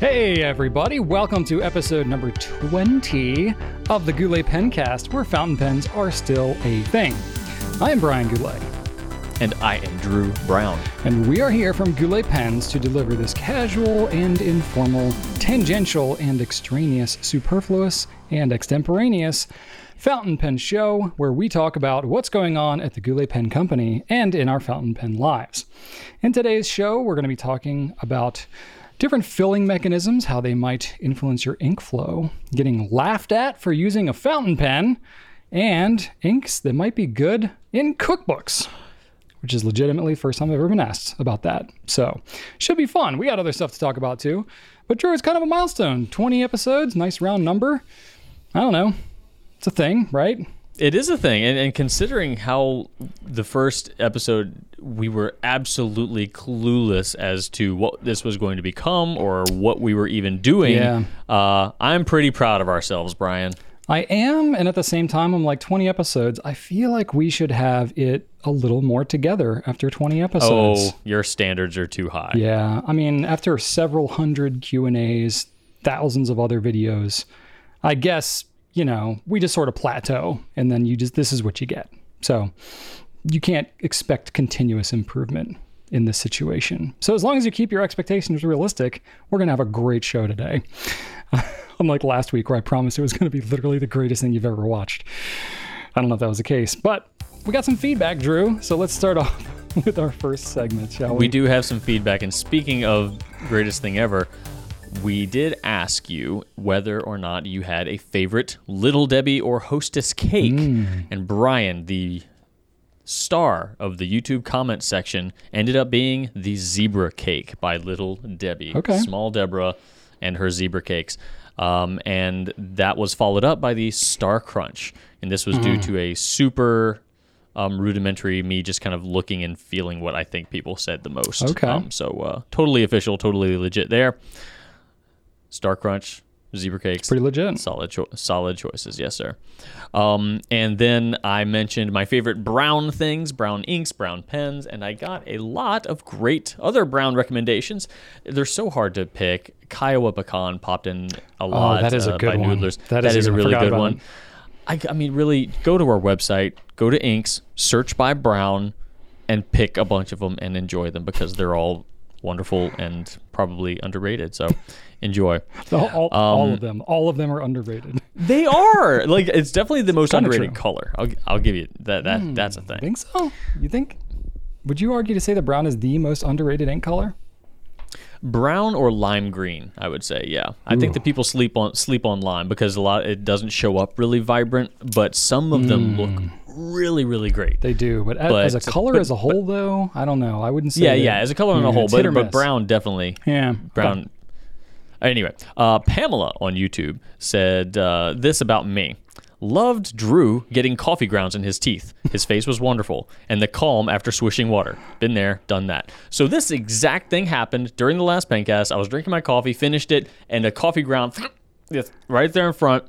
Hey, everybody, welcome to episode number 20 of the Goulet Pencast, where fountain pens are still a thing. I am Brian Goulet, And I am Drew Brown. and we are here from Goulet Pens to deliver this casual and informal, tangential and extraneous, superfluous and extemporaneous fountain pen show where we talk about what's going on at the Goulet Pen Company and in our fountain pen lives. In today's show, we're going to be talking about different filling mechanisms, how they might influence your ink flow, getting laughed at for using a fountain pen, and inks that might be good in cookbooks which is legitimately the first time I've ever been asked about that. So, should be fun. We got other stuff to talk about too. But Drew, it's kind of a milestone. 20 episodes, nice round number. I don't know. It's a thing, right? It is a thing, and, and considering how the first episode we were absolutely clueless as to what this was going to become or what we were even doing. Yeah. Uh, I'm pretty proud of ourselves, Brian. I am, and at the same time, I'm like 20 episodes. I feel like we should have it a little more together after 20 episodes. Oh, your standards are too high. Yeah, I mean, after several hundred Q and A's, thousands of other videos, I guess you know we just sort of plateau, and then you just this is what you get. So you can't expect continuous improvement in this situation. So as long as you keep your expectations realistic, we're gonna have a great show today. Unlike last week, where I promised it was gonna be literally the greatest thing you've ever watched. I don't know if that was the case, but we got some feedback, Drew. So let's start off with our first segment, shall we? We do have some feedback, and speaking of greatest thing ever, we did ask you whether or not you had a favorite Little Debbie or Hostess cake. And Brian, the star of the YouTube comment section, ended up being the zebra cake by Little Debbie. Okay. Small Deborah and her zebra cakes. Um, and that was followed up by the Star Crunch. And this was due to a super um, rudimentary me just kind of looking and feeling what I think people said the most. Okay. Um, so uh, totally official, totally legit there. Star Crunch, zebra cakes. Pretty legit. Solid, cho- solid choices, yes, sir. Um, and then I mentioned my favorite brown things, brown inks, brown pens, and I got a lot of great other brown recommendations. They're so hard to pick. Kiowa pecan popped in a lot. Oh, that is a uh, good one. Noodlers. That that is is, a a really good one. I, I mean, really, go to our website, go to inks, search by brown, and pick a bunch of them and enjoy them because they're all wonderful and probably underrated. So enjoy. All, all, all Um, of them. All of them are underrated. They are like it's definitely the most underrated true. color. I'll, I'll give you that. That that's a thing. Think so? You think? Would you argue to say that brown is the most underrated ink color? Brown or lime green, I would say. Yeah, I think that people sleep on sleep on lime because a lot it doesn't show up really vibrant, but some of them look really really great. They do, but, as, as a color but- as a whole, though, I don't know. I wouldn't say. Yeah, that- yeah, as a color on Yeah, a whole, but, but brown definitely. Yeah, Brown. Anyway, uh, Pamela on YouTube said uh, this about me. Loved Drew getting coffee grounds in his teeth. His face was wonderful. And the calm after swishing water. Been there, done that. So this exact thing happened during the last pencast. I was drinking my coffee, finished it, and a coffee ground right there in front.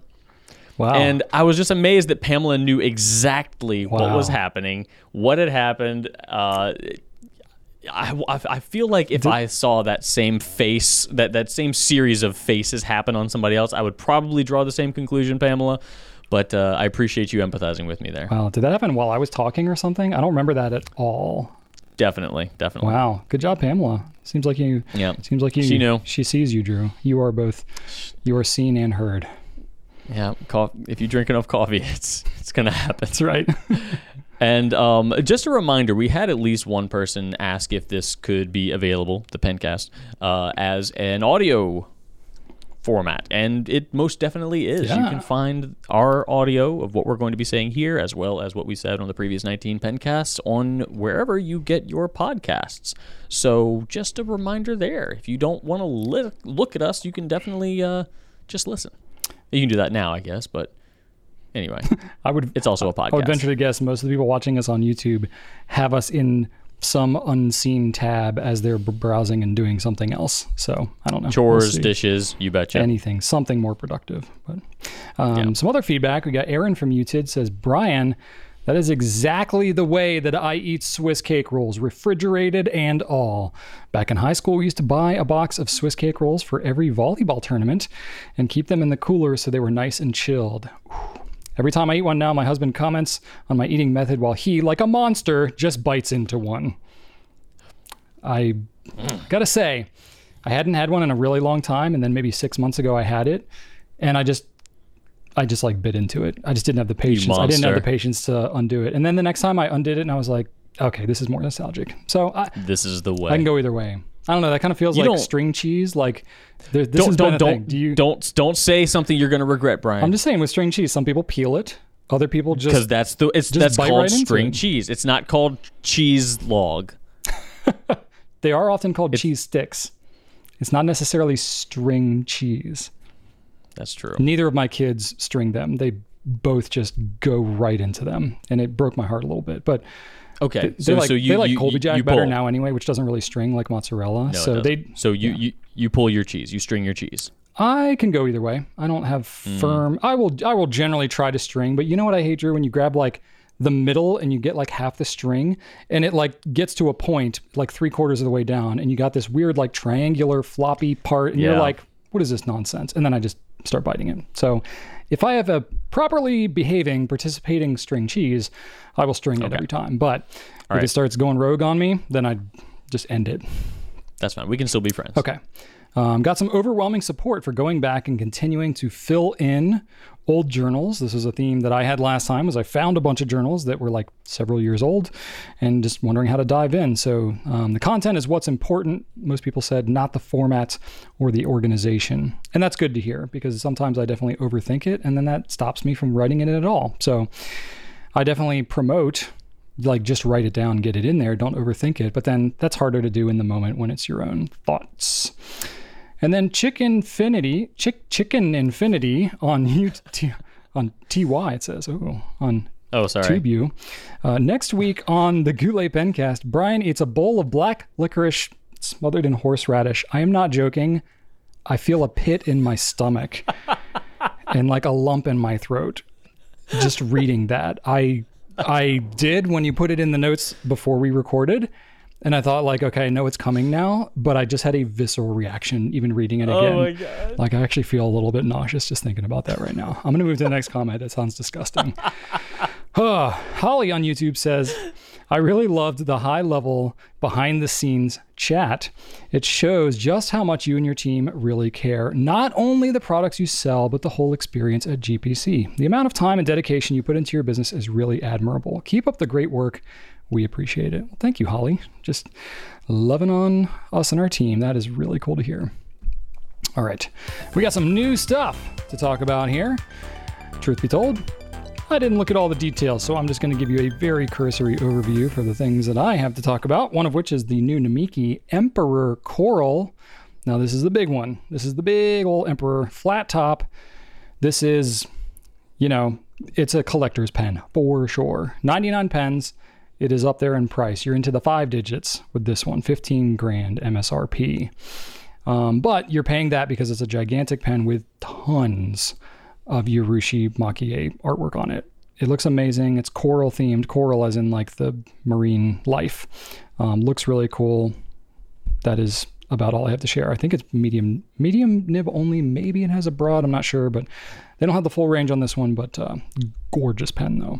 Wow. And I was just amazed that Pamela knew exactly what was happening, what had happened. Uh, I, I, feel like if I saw that same face, that, that same series of faces happen on somebody else, I would probably draw the same conclusion, Pamela. But uh, I appreciate you empathizing with me there. wow, did that happen while I was talking or something? I don't remember that at all. Definitely, definitely. Wow, good job, Pamela. Seems like you. Yeah. Seems like you. She knew. She sees you, Drew. You are both. You are seen and heard. Yeah, if you drink enough coffee, it's it's gonna happen. That's right. And um, just a reminder, we had at least one person ask if this could be available, the Pencast, uh, as an audio format, and it most definitely is. You can find our audio of what we're going to be saying here, as well as what we said on the previous 19 Pencasts, on wherever you get your podcasts. So just a reminder there. If you don't want to li- look at us, you can definitely uh, just listen. You can do that now, I guess, but anyway, I would. it's also a podcast. I would venture to guess most of the people watching us on YouTube have us in some unseen tab as they're browsing and doing something else. So I don't know. We'll chores, dishes, you betcha. anything, something more productive. But um, some other feedback. We got Aaron from YouTube says, Brian, That is exactly the way that I eat Swiss cake rolls, refrigerated and all. Back in high school, we used to buy a box of Swiss cake rolls for every volleyball tournament and keep them in the cooler so they were nice and chilled. Every time I eat one now, my husband comments on my eating method while he, like a monster, just bites into one. I gotta say, I hadn't had one in a really long time, and then maybe six months ago I had it, and I just, I just like bit into it. I just didn't have the patience. I didn't have the patience to undo it. And then the next time I undid it, and I was like, okay, this is more nostalgic. So I, This is the way. I can go either way. I don't know. That kind of feels You like string cheese. Like there, this don't don't don't Do you? don't don't say something you're gonna regret, Brian. I'm just saying with string cheese, some people peel it. Other people just because that's the it's that's called right string it. cheese. It's not called cheese log. they are often called cheese sticks. It's not necessarily string cheese. That's true. Neither of my kids string them. They both just go right into them, and it broke my heart a little bit. But Okay, they so like so you they like you, Colby Jack you better pull. now anyway, which doesn't really string like mozzarella. No, so they so you, you you pull your cheese. You string your cheese. I can go either way. I don't have Hmm. firm. I will. I will generally try to string, but you know what I hate, Drew? When you grab like the middle and you get like half the string, and it like gets to a point like three quarters of the way down, and you got this weird like triangular floppy part, and you're like, "What is this nonsense?" And then I just start biting it. So, if I have a properly behaving, participating string cheese, I will string it every time. But if right. it starts going rogue on me, then I just end it. That's fine. We can still be friends. Okay. Um, got some overwhelming support for going back and continuing to fill in old journals. This is a theme that I had last time was I found a bunch of journals that were like several years old and just wondering how to dive in. So um, the content is what's important. Most people said not the format or the organization. And that's good to hear because sometimes I definitely overthink it and then that stops me from writing it at all. So I definitely promote like just write it down, get it in there, don't overthink it. But then that's harder to do in the moment when it's your own thoughts. And then Chicken Infinity, Chick Chicken Infinity on you on TY it says. Oh, on Oh, sorry. TubeU. Uh, next week on the Goulet Pencast, Brian eats a bowl of black licorice smothered in horseradish. I am not joking. I feel a pit in my stomach and like a lump in my throat just reading that. I I did when you put it in the notes before we recorded. And I thought like, okay, I know it's coming now, but I just had a visceral reaction even reading it oh again. Oh my God. Like I actually feel a little bit nauseous just thinking about that right now. I'm gonna move to the next comment. That sounds disgusting. Holly on YouTube says, I really loved the high level behind the scenes chat. It shows just how much you and your team really care. Not only the products you sell, but the whole experience at GPC. The amount of time and dedication you put into your business is really admirable. Keep up the great work. We appreciate it. Well, thank you, Holly. Just loving on us and our team. That is really cool to hear. All right, we got some new stuff to talk about here. Truth be told, I didn't look at all the details, so I'm just going to give you a very cursory overview for the things that I have to talk about. One of which is the new Namiki Emperor Coral. Now, this is the big one. This is the big old Emperor flat top. This is, you know, it's a collector's pen for sure. 99 pens. It is up there in price. You're into the five digits with this one, 15 grand MSRP. Um, but you're paying that because it's a gigantic pen with tons of Urushi Maki-e artwork on it. It looks amazing. It's coral themed, coral as in like the marine life. Um, looks really cool. That is about all I have to share. I think it's medium medium nib only. Maybe it has a broad. I'm not sure, but they don't have the full range on this one. But uh, gorgeous pen though.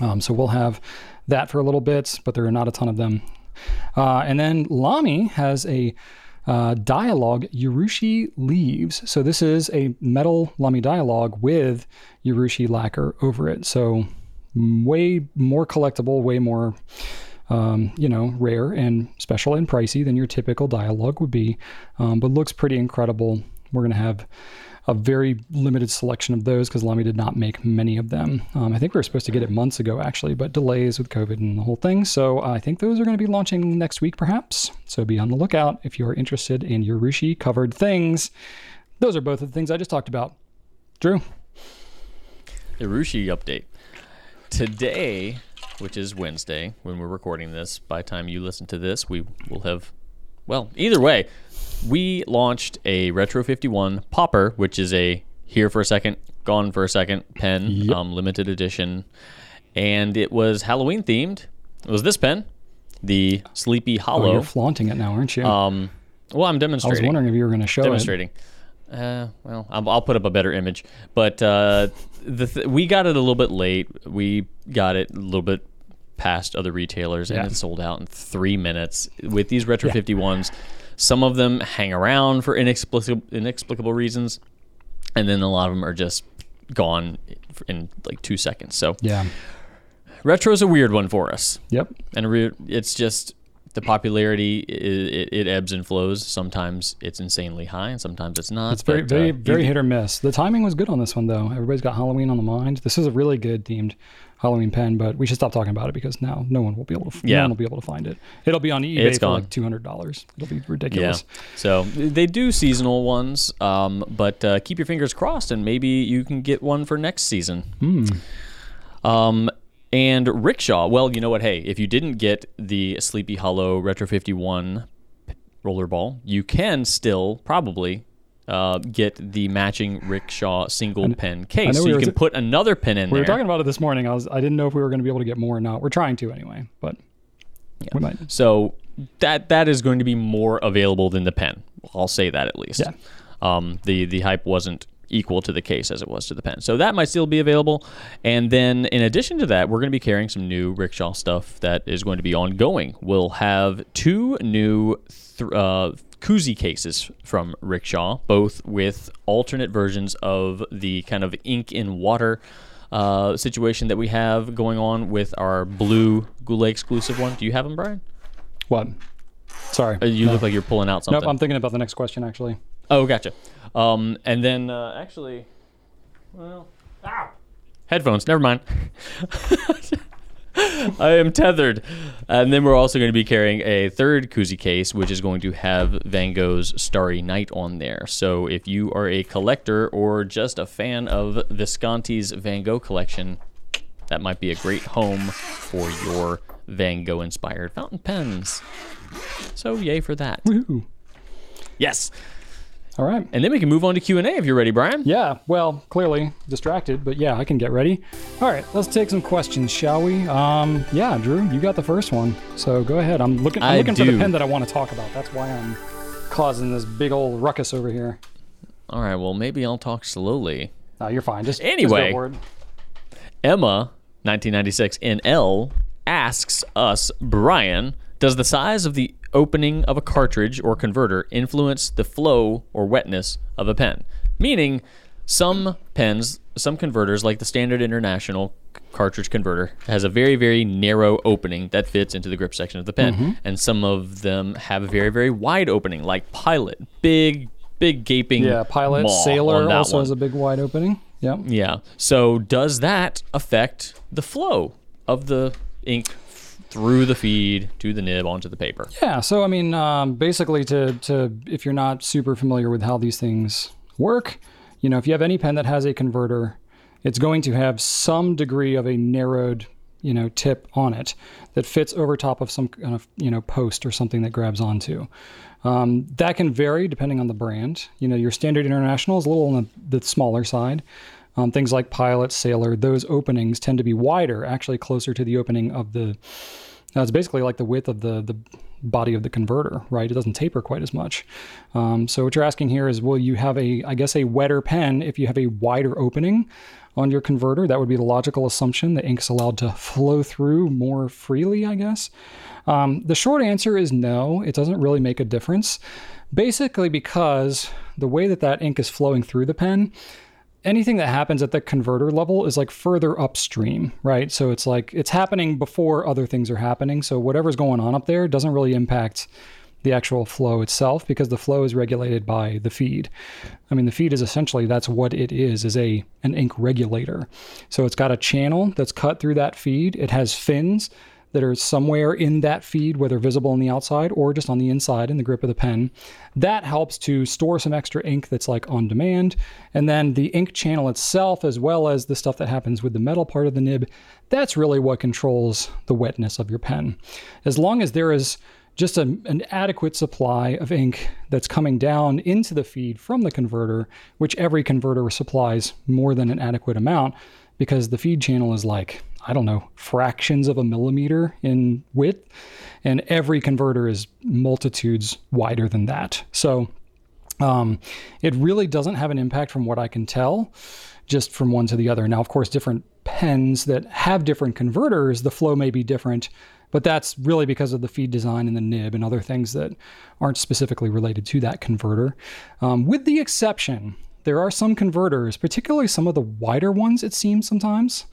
Um, so we'll have that for a little bit, but there are not a ton of them. Uh, and then Lamy has a uh, Dialog Urushi leaves. So this is a metal Lamy Dialog with Urushi lacquer over it. So way more collectible, way more um, you know, rare and special and pricey than your typical Dialog would be, um, but looks pretty incredible. We're going to have a very limited selection of those because Lamy did not make many of them. Um, I think we were supposed to get it months ago, actually, but delays with COVID and the whole thing. So I think those are going to be launching next week, perhaps. So be on the lookout if you are interested in Urushi covered things. Those are both of the things I just talked about. Drew, Irushi update. Today, which is Wednesday, when we're recording this, by the time you listen to this, we will have, well, either way, we launched a Retro 51 Popper, which is a here for a second, gone for a second pen, um, limited edition. and it was Halloween themed. It was this pen, the Sleepy Oh, Hollow. you're flaunting it now, aren't you? um, well, I'm demonstrating. I was wondering if you were going to show it. demonstrating. Uh, well, I'll, I'll put up a better image. But uh, the th- we got it a little bit late. We got it a little bit past other retailers, and it sold out in three minutes. With these Retro 51s, some of them hang around for inexplicable inexplicable reasons, and then a lot of them are just gone in like two seconds. So Yeah. retro is a weird one for us Yep. and re- it's just the popularity it, it, it ebbs and flows sometimes it's insanely high and sometimes it's not It's very, but, very, uh, very hit or miss. The timing was good on this one, though. Everybody's got Halloween on the mind. This is a really good themed Halloween pen, but we should stop talking about it because now no one will be able to. Yeah. No one will be able to find it. It'll be on eBay It's for gone. like two hundred dollars. It'll be ridiculous. yeah so they do seasonal ones um, but uh, keep your fingers crossed and maybe you can get one for next season Hmm. um, and rickshaw well you know what hey if you didn't get the sleepy hollow retro 51 rollerball you can still probably uh, get the matching rickshaw single pen case so we you can t- put another pen in there. We there were talking about it this morning. I was I didn't know if we were going to be able to get more or not. We're trying to anyway, but we might. So that that is going to be more available than the pen. I'll say that at least. Yeah. Um, the the hype wasn't equal to the case as it was to the pen. So that might still be available. And then in addition to that, we're going to be carrying some new rickshaw stuff that is going to be ongoing. We'll have two new th- uh, Coozy cases from rickshaw, both with alternate versions of the kind of ink in water. Uh, situation that we have going on with our blue Goulet exclusive one. Do you have them, Brian? What? Sorry. Uh, You look like you're pulling out something. nope. I'm thinking about the next question actually. oh, gotcha. Um, and then uh, actually, well, ow, headphones. Never mind. I am tethered. And then we're also going to be carrying a third Coozy case, which is going to have Van Gogh's Starry Night on there. So if you are a collector or just a fan of Visconti's Van Gogh collection, that might be a great home for your Van Gogh inspired fountain pens. So yay for that. Woohoo. Yes. All right. And then we can move on to Q&A if you're ready, Brian. Yeah, well, clearly distracted, but yeah, I can get ready. All right, let's take some questions, shall we? Um, yeah, Drew, you got the first one, so go ahead. I'm looking. I'm I looking for the pen that I want to talk about. That's why I'm causing this big old ruckus over here. All right, well, maybe I'll talk slowly. No, you're fine. Just Anyway. just. Emma, 1996 NL, asks us, Brian, does the size of the opening of a cartridge or converter influence the flow or wetness of a pen? Meaning, some pens, some converters, like the standard international cartridge converter, has a very, very narrow opening that fits into the grip section of the pen. Mm-hmm. And some of them have a very, very wide opening, like Pilot. Big, big gaping. Yeah, pilot, sailor also one. has a big wide opening. Yeah. Yeah. So does that affect the flow of the ink through the feed to the nib onto the paper? Yeah, so I mean, um, basically, to to if you're not super familiar with how these things work, you know, if you have any pen that has a converter, it's going to have some degree of a narrowed, you know, tip on it that fits over top of some kind of you know post or something that grabs onto. Um, that can vary depending on the brand. You know, your standard international is a little on the, the smaller side. Um, things like Pilot, Sailor, those openings tend to be wider, actually closer to the opening of the now it's basically like the width of the the body of the converter, right? It doesn't taper quite as much. Um, so what you're asking here is, will you have a, I guess, a wetter pen if you have a wider opening on your converter? That would be the logical assumption. The ink's allowed to flow through more freely, I guess. Um, the short answer is no. It doesn't really make a difference, basically because the way that that ink is flowing through the pen anything that happens at the converter level is like further upstream, right? So it's like it's happening before other things are happening. So whatever's going on up there doesn't really impact the actual flow itself because the flow is regulated by the feed. I mean, the feed is essentially that's what it is is a an ink regulator. So it's got a channel that's cut through that feed. It has fins that are somewhere in that feed, whether visible on the outside or just on the inside in the grip of the pen. That helps to store some extra ink that's like on demand. And then the ink channel itself, as well as the stuff that happens with the metal part of the nib, that's really what controls the wetness of your pen. As long as there is just a, an adequate supply of ink that's coming down into the feed from the converter, which every converter supplies more than an adequate amount because the feed channel is like, I don't know, fractions of a millimeter in width. And every converter is multitudes wider than that. So um, it really doesn't have an impact from what I can tell, just from one to the other. Now, of course, different pens that have different converters, the flow may be different, but that's really because of the feed design and the nib and other things that aren't specifically related to that converter. Um, with the exception, there are some converters, particularly some of the wider ones, it seems sometimes,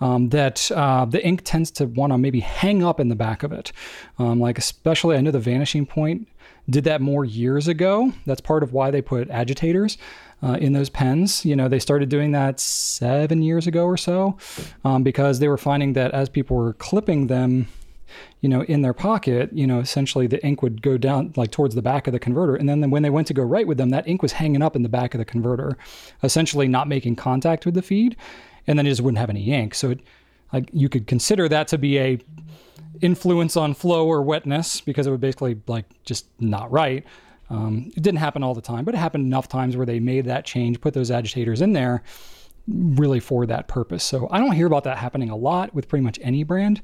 um, that uh, the ink tends to want to maybe hang up in the back of it. Um, like, especially, I know the Vanishing Point did that more years ago. That's part of why they put agitators. Uh, in those pens. You know, they started doing that seven years ago or so um, because they were finding that as people were clipping them, you know, in their pocket, you know, essentially the ink would go down like towards the back of the converter. And then when they went to go write with them, that ink was hanging up in the back of the converter, essentially not making contact with the feed. And then it just wouldn't have any ink. So it, like you could consider that to be a influence on flow or wetness because it would basically like just not right. Um, it didn't happen all the time, but it happened enough times where they made that change, put those agitators in there really for that purpose. So I don't hear about that happening a lot with pretty much any brand,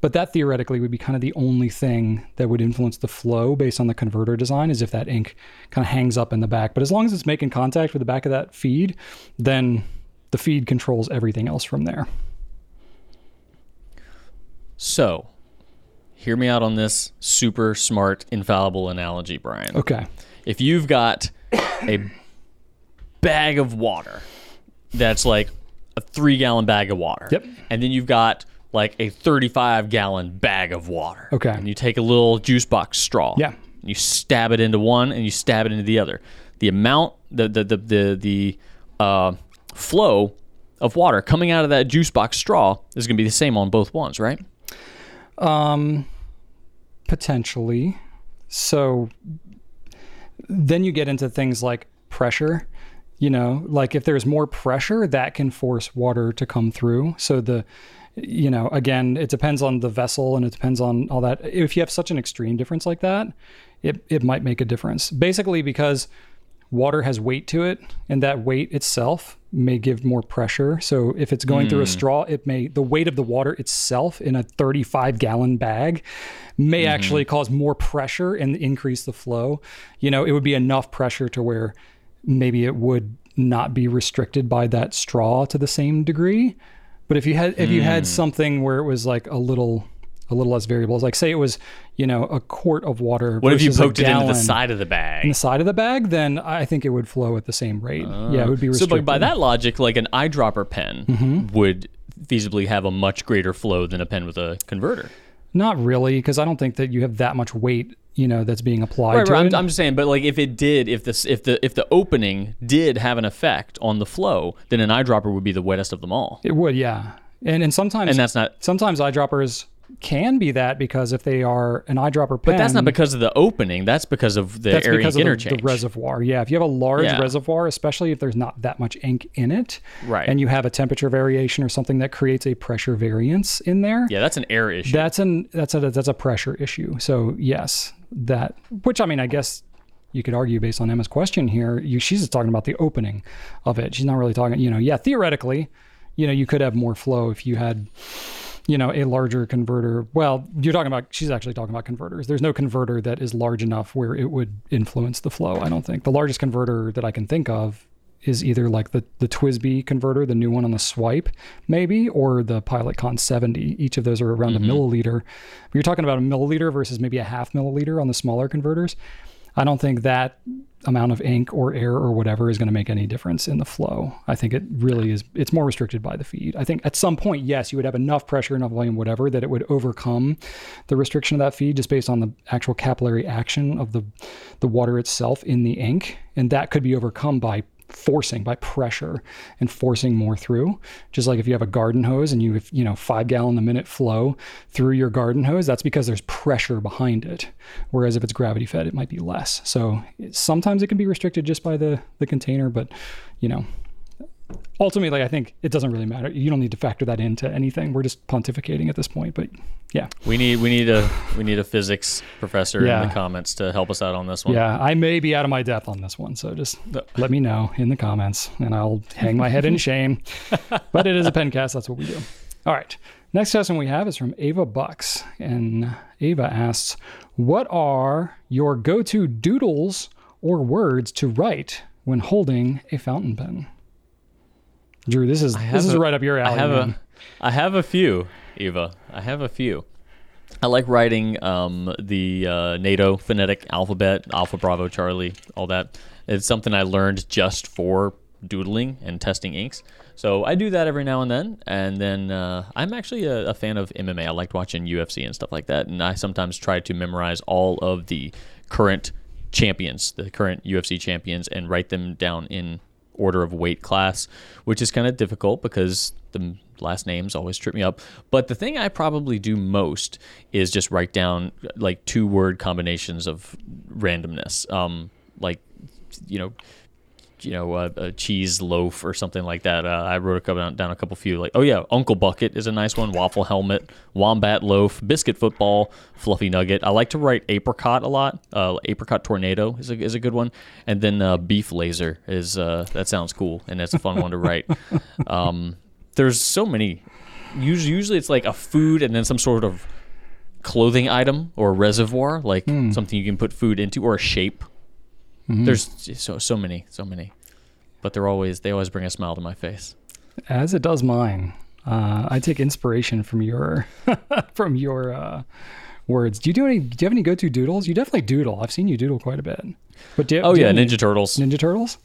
but that theoretically would be kind of the only thing that would influence the flow based on the converter design is if that ink kind of hangs up in the back. But as long as it's making contact with the back of that feed, then the feed controls everything else from there. So, hear me out on this super smart, infallible analogy, Brian. Okay. If you've got a bag of water that's like a three gallon bag of water. Yep. And then you've got like a 35 gallon bag of water. Okay. And you take a little juice box straw. Yeah. You stab it into one and you stab it into the other. The amount, the, the, the, the, the uh, flow of water coming out of that juice box straw is going to be the same on both ones, right? Um, potentially. So then you get into things like pressure. You know, like if there's more pressure, that can force water to come through. So the, you know, again, it depends on the vessel and it depends on all that. If you have such an extreme difference like that, it, it might make a difference. Basically, because water has weight to it and that weight itself may give more pressure. So if it's going through a hmm. straw it may the weight of the water itself in a 35 gallon bag may mm-hmm. actually cause more pressure and increase the flow. You know it would be enough pressure to where maybe it would not be restricted by that straw to the same degree. But if you had if you had hmm. something where it was like a little a little less variable like say it was you know a quart of water What if you poked it into the side of the bag? in the side of the bag, then I think it would flow at the same rate. yeah, it would be So, restricted. like by that logic, like an eyedropper pen Mm-hmm. would feasibly have a much greater flow than a pen with a converter. Not really, because I don't think that you have that much weight, you know, that's being applied Right, to right. it. I'm, I'm just saying, but like if it did, if this, if the, if the opening did have an effect on the flow, then an eyedropper would be the wettest of them all, it would, yeah. And and sometimes and that's not. sometimes eyedroppers can be that because if they are an eyedropper pen, But that's not because of the opening. That's because of the that's air because of the, interchange. the reservoir. Yeah, if you have a large Yeah. reservoir, especially if there's not that much ink in it, Right. and you have a temperature variation or something that creates a pressure variance in there, yeah, that's an air issue. That's an that's a that's a pressure issue. So yes, that which I mean I guess you could argue based on Emma's question here, you, she's just talking about the opening of it. She's not really talking, you know, yeah, theoretically, you know, you could have more flow if you had you know, a larger converter. Well, you're talking about she's actually talking about converters. There's no converter that is large enough where it would influence the flow, I don't think. The largest converter that I can think of is either like the the TWSBI converter, the new one on the swipe, maybe, or the Pilot Con 70. Each of those are around a mm-hmm. milliliter. But you're talking about a milliliter versus maybe a half milliliter on the smaller converters. I don't think that amount of ink or air or whatever is going to make any difference in the flow. I think it really is. It's more restricted by the feed. I think at some point, yes, you would have enough pressure, enough volume, whatever, that it would overcome the restriction of that feed just based on the actual capillary action of the the water itself in the ink, and that could be overcome by forcing by pressure and forcing more through. Just like if you have a garden hose and you have you know five gallon a minute flow through your garden hose that's because there's pressure behind it. Whereas if it's gravity fed it might be less. So sometimes it can be restricted just by the the container but you know ultimately i think it doesn't really matter you don't need to factor that into anything we're just pontificating at this point but yeah we need we need a we need a physics professor in the comments to help us out on this one. yeah i may be out of my depth on this one so just let me know in the comments and i'll hang my head in shame but it is a pencast that's what we do All right. Next question we have is from Ava Bucks. And Ava asks, What are your go to doodles or words to write when holding a fountain pen? Drew, this is this is a- right up your alley. I have man. a, I have a few, Eva. I have a few. I like writing um, the uh, NATO phonetic alphabet, Alpha, Bravo, Charlie, all that. It's something I learned just for doodling and testing inks. So I do that every now and then. And then uh, I'm actually a, a fan of MMA. I liked watching UFC and stuff like that. And I sometimes try to memorize all of the current champions, the current UFC champions, and write them down in order of weight class, which is kind of difficult because the last names always trip me up. But the thing I probably do most is just write down like two word combinations of randomness, um, like you know. You know, uh, a cheese loaf or something like that. Uh, I wrote a couple down, down a couple few. Like, oh yeah, Uncle Bucket is a nice one. Waffle helmet, wombat loaf, biscuit football, fluffy nugget. I like to write apricot a lot. Uh, apricot tornado is a, is a good one. And then uh, beef laser is uh, that sounds cool and that's a fun one to write. Um, there's so many. Usually, usually it's like a food and then some sort of clothing item or reservoir, like something you can put food into, or a shape. There's so so many, so many, but they're always they always bring a smile to my face. as it does mine. Uh, I take inspiration from your from your uh, words. Do you do any? Do you have any go to doodles? You definitely doodle. I've seen you doodle quite a bit. But do Oh do yeah, any Ninja Turtles. Ninja Turtles.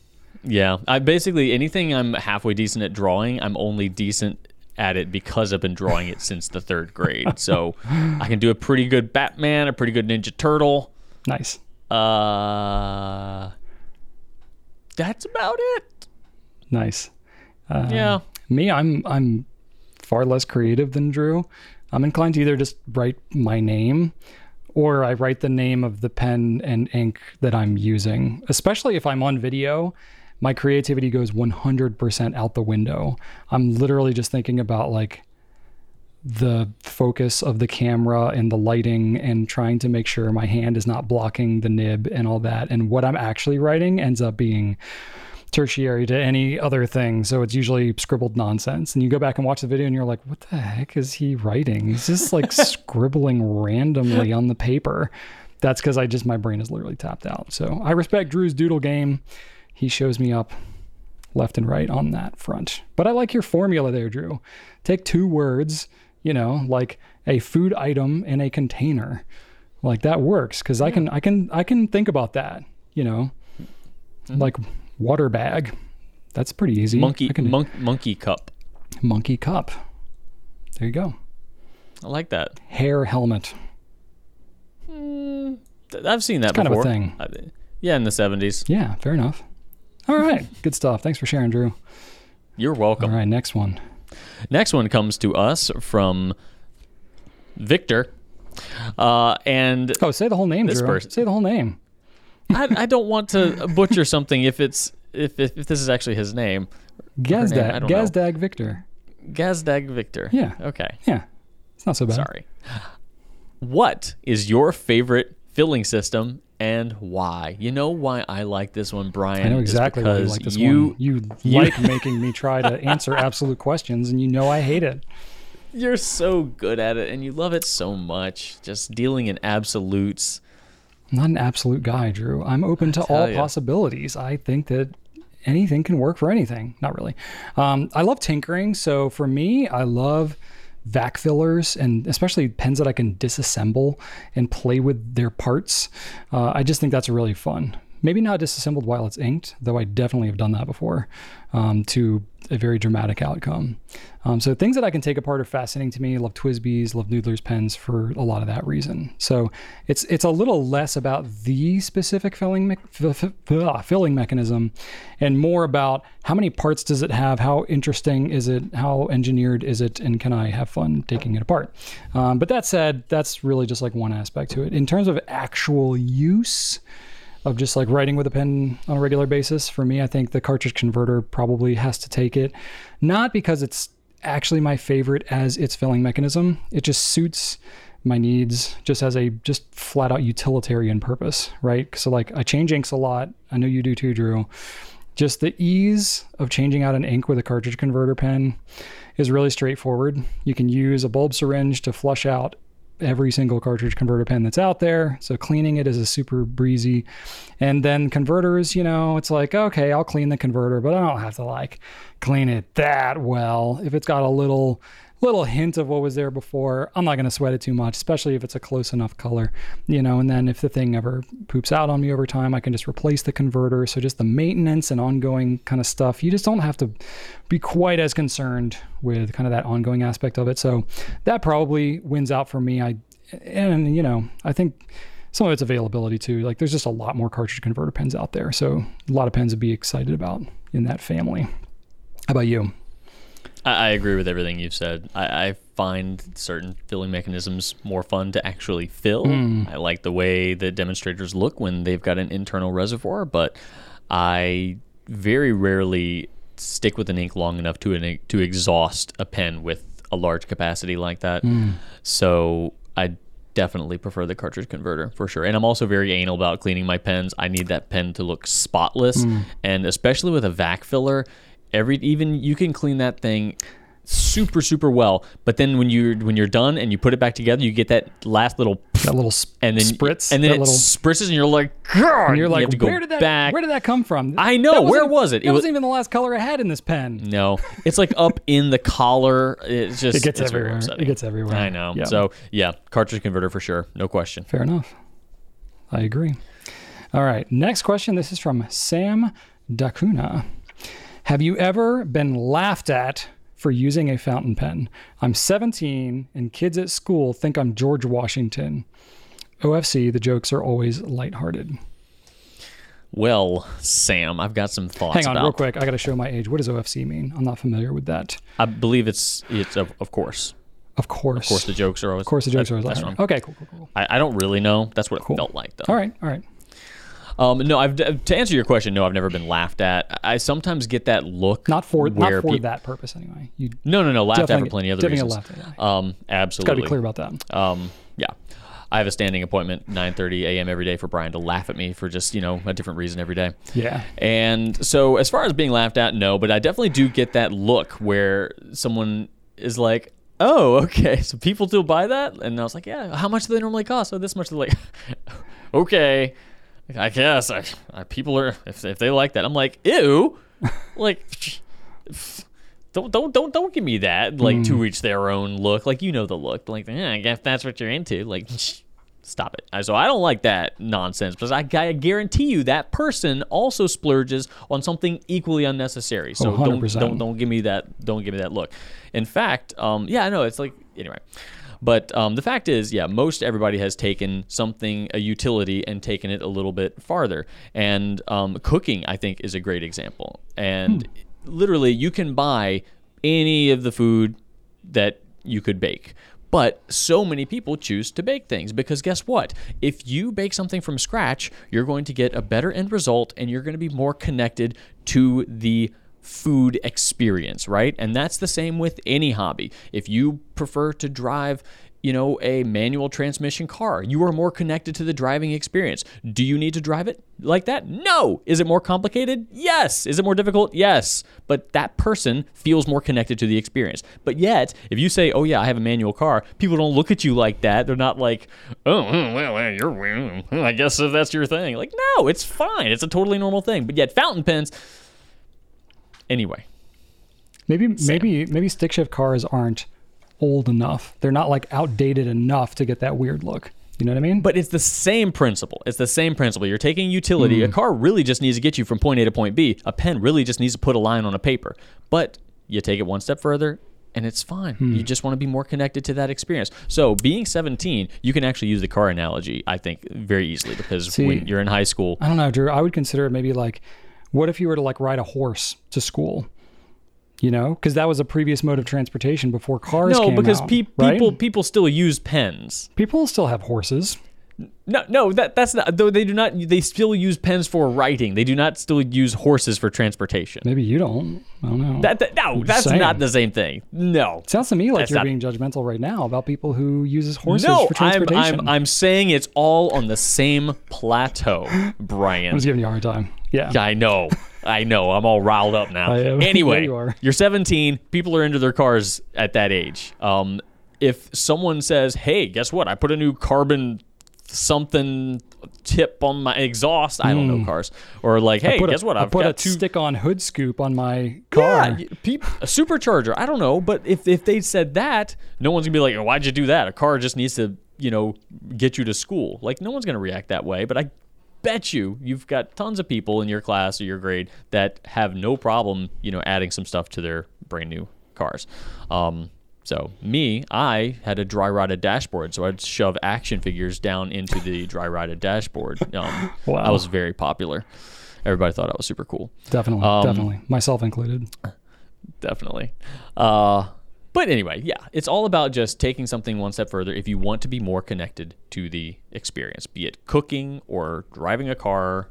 Yeah, I basically anything I'm halfway decent at drawing, I'm only decent at it because I've been drawing it since the third grade. So I can do a pretty good Batman, a pretty good Ninja Turtle. Nice. Uh, that's about it. Nice. Um, Yeah. Me, I'm I'm far less creative than Drew. I'm inclined to either just write my name or I write the name of the pen and ink that I'm using. Especially if I'm on video, my creativity goes 100% out the window. I'm literally just thinking about like the focus of the camera and the lighting and trying to make sure my hand is not blocking the nib and all that. And what I'm actually writing ends up being tertiary to any other thing. So it's usually scribbled nonsense. And you go back and watch the video and you're like, what the heck is he writing? He's just like scribbling randomly on the paper. That's because I just, my brain is literally tapped out. So I respect Drew's doodle game. He shows me up left and right on that front. But I like your formula there, Drew. Take two words, you know, like a food item in a container. Like that works because I can I can I can think about that, you know. Mm-hmm. Like water bag. That's pretty easy. Monkey can, monk, monkey cup. monkey cup. There you go. I like that. Hair helmet. Hmm. Th- I've seen that kind of a thing. I- yeah, in the 70s. Yeah, fair enough. All right. Good stuff. Thanks for sharing, Drew. You're welcome. All right, next one. Next one comes to us from Victor. Uh, and Oh, say the whole name, This Drew. person- Say the whole name. I, I don't want to butcher something if it's if, if, if this is actually his name. name, I Gazdag. know. Gazdag Victor. Gazdag Victor. Yeah. Okay. Yeah. It's not so bad. Sorry. What is your favorite filling system and why? You know why I like this one, Brian? I know exactly why you because like this you, one. You, you- like making me try to answer absolute questions, and you know I hate it. You're so good at it and you love it so much. Just dealing in absolutes. I'm not an absolute guy, Drew. I'm open to all ya. possibilities. I think that anything can work for anything. Not really. Um, I love tinkering. So for me, I love vac fillers and especially pens that I can disassemble and play with their parts. Uh, I just think that's really fun. Maybe not disassembled while it's inked, though I definitely have done that before um, to a very dramatic outcome. Um, so things that I can take apart are fascinating to me. love TWSBI's, love Noodler's pens for a lot of that reason. So it's it's a little less about the specific filling me- f- f- ah, filling mechanism, and more about how many parts does it have, how interesting is it, how engineered is it, and can I have fun taking it apart. Um, but that said, that's really just like one aspect to it. In terms of actual use of just like writing with a pen on a regular basis. For me, I think the cartridge converter probably has to take it. Not because it's actually my favorite as its filling mechanism. It just suits my needs just as a just flat out utilitarian purpose, right? So like I change inks a lot. I know you do too, Drew. just the ease of changing out an ink with a cartridge converter pen is really straightforward. You can use a bulb syringe to flush out every single cartridge converter pen that's out there. So cleaning it is a super breezy. And then converters, you know, it's like, okay, I'll clean the converter, but I don't have to like clean it that well. If it's got a little little hint of what was there before, I'm not going to sweat it too much, especially if it's a close enough color, you know. And then if the thing ever poops out on me over time, I can just replace the converter. So just the maintenance and ongoing kind of stuff, you just don't have to be quite as concerned with kind of that ongoing aspect of it. So that probably wins out for me. I and you know, I think some of it's availability too. Like there's just a lot more cartridge converter pens out there, so a lot of pens to be excited about in that family. How about you? I, I agree with everything you've said. I, I find certain filling mechanisms more fun to actually fill. Hmm. I like the way the demonstrators look when they've got an internal reservoir, but I very rarely stick with an ink long enough to an, to exhaust a pen with a large capacity like that. Hmm. So I definitely prefer the cartridge converter for sure. And I'm also very anal about cleaning my pens. I need that pen to look spotless, hmm. and especially with a vac filler, every even you can clean that thing super super well but then when you're when you're done and you put it back together you get that last little That little sp- and then spritz, and then it little, spritzes and you're like God! and you're like, to where did that back where did that come from? I know, where wasn't- it? It That was- wasn't even the last color I had in this pen. no it's like up in the collar it's just It gets everywhere. It gets everywhere. I know Yeah. so yeah cartridge converter for sure no question Fair enough. I agree. All right. Next question. This is from Sam Dakuna. Have you ever been laughed at for using a fountain pen? I'm 17 and kids at school think I'm George Washington. OFC, the jokes are always lighthearted. well Sam I've got some thoughts Hang on, about real quick. I got to show my age. What does OFC mean? I'm not familiar with that. I believe it's it's of, of course Of course. of course the jokes are always Of course, the jokes that- are always that's wrong. Okay, cool, cool, cool. I, I don't really know that's what Cool. it felt like though All right, all right. Um, no, I've to answer your question. No, I've never been laughed at. I sometimes get that look. Not for not for that purpose anyway. You No, no, no. Laughed at for plenty of other reasons. laughed at, Um, absolutely. got to be clear about that. Um, yeah. I have a standing appointment 9:30 a.m. every day for Brian to laugh at me for just you know a different reason every day. Yeah. And so, as far as being laughed at, no, but I definitely do get that look where someone is like, "Oh, okay, so people still buy that," and I was like, "Yeah, how much do they normally cost?" Oh, this much. They're like, "Okay, I guess I, I, people are if, if they like that." I'm like, "Ew," like. Don't don't don't don't give me that like to each their own look like you know the look like eh, I guess that's what you're into like Stop it. I- So I don't like that nonsense because I, I guarantee you that person also splurges on something equally unnecessary. So Oh, don't don't don't give me that don't give me that look. In fact, um, yeah, I know it's like anyway. But um, the fact is, yeah, most everybody has taken something, a utility, and taken it a little bit farther. And um, cooking, I think, is a great example. And literally, you can buy any of the food that you could bake. But so many people choose to bake things because guess what? If you bake something from scratch, you're going to get a better end result and you're going to be more connected to the food experience, right? And that's the same with any hobby. If you prefer to drive, you know, a manual transmission car, you are more connected to the driving experience. Do you need to drive it like that? No. Is it more complicated? Yes. Is it more difficult? Yes. But that person feels more connected to the experience. But yet, if you say, "Oh yeah, I have a manual car," people don't look at you like that. They're not like, "Oh, well, you're I guess if that's your thing." Like, no, it's fine. It's a totally normal thing. But yet, fountain pens. Anyway, Maybe maybe maybe stick shift cars aren't old enough. They're not like outdated enough to get that weird look. You know what I mean? But it's the same principle. It's the same principle. You're taking utility. A mm. car really just needs to get you from point A to point B. A pen really just needs to put a line on a paper. But you take it one step further and it's fine. Hmm. You just want to be more connected to that experience. So, being 17, you can actually use the car analogy, I think, very easily because See- when you're in high school, I don't know, Drew. I would consider it maybe like, what if you were to like ride a horse to school? You know, because that was a previous mode of transportation before cars. no, came because out, pe- right? people people still use pens. people still have horses. No, no, that that's not. Though they do not, they still use pens for writing. They do not still use horses for transportation. Maybe you don't. I don't know. That, that no, that's saying. not the same thing. No, Sounds to me like you're not- being judgmental right now about people who uses horses no, for I'm, transportation. I'm I'm saying it's all on the same plateau, Brian. I was giving you a hard time. Yeah. Yeah, I know. I know. I'm all riled up now. I. Anyway, you are. you're 17. People are into their cars at that age. Um, if someone says, "Hey, guess what? I put a new carbon something tip on my exhaust," I don't know cars, or like, "Hey, Put a- guess what? I I've put got a two stick-on hood scoop on my car. y- peop- a supercharger. I don't know, but if if they said that, no one's gonna be like, "Why'd you do that?" A car just needs to, you know, get you to school. Like no one's gonna react that way. But I bet you you've got tons of people in your class or your grade that have no problem, you know, adding some stuff to their brand new cars. Um, so me, I had a dry rotted dashboard, so I'd shove action figures down into the dry rotted dashboard. Um, Wow. I was very popular. Everybody thought I was super cool Definitely, Um, definitely, myself included. definitely. Uh, but anyway, yeah, it's all about just taking something one step further if you want to be more connected to the experience, be it cooking or driving a car,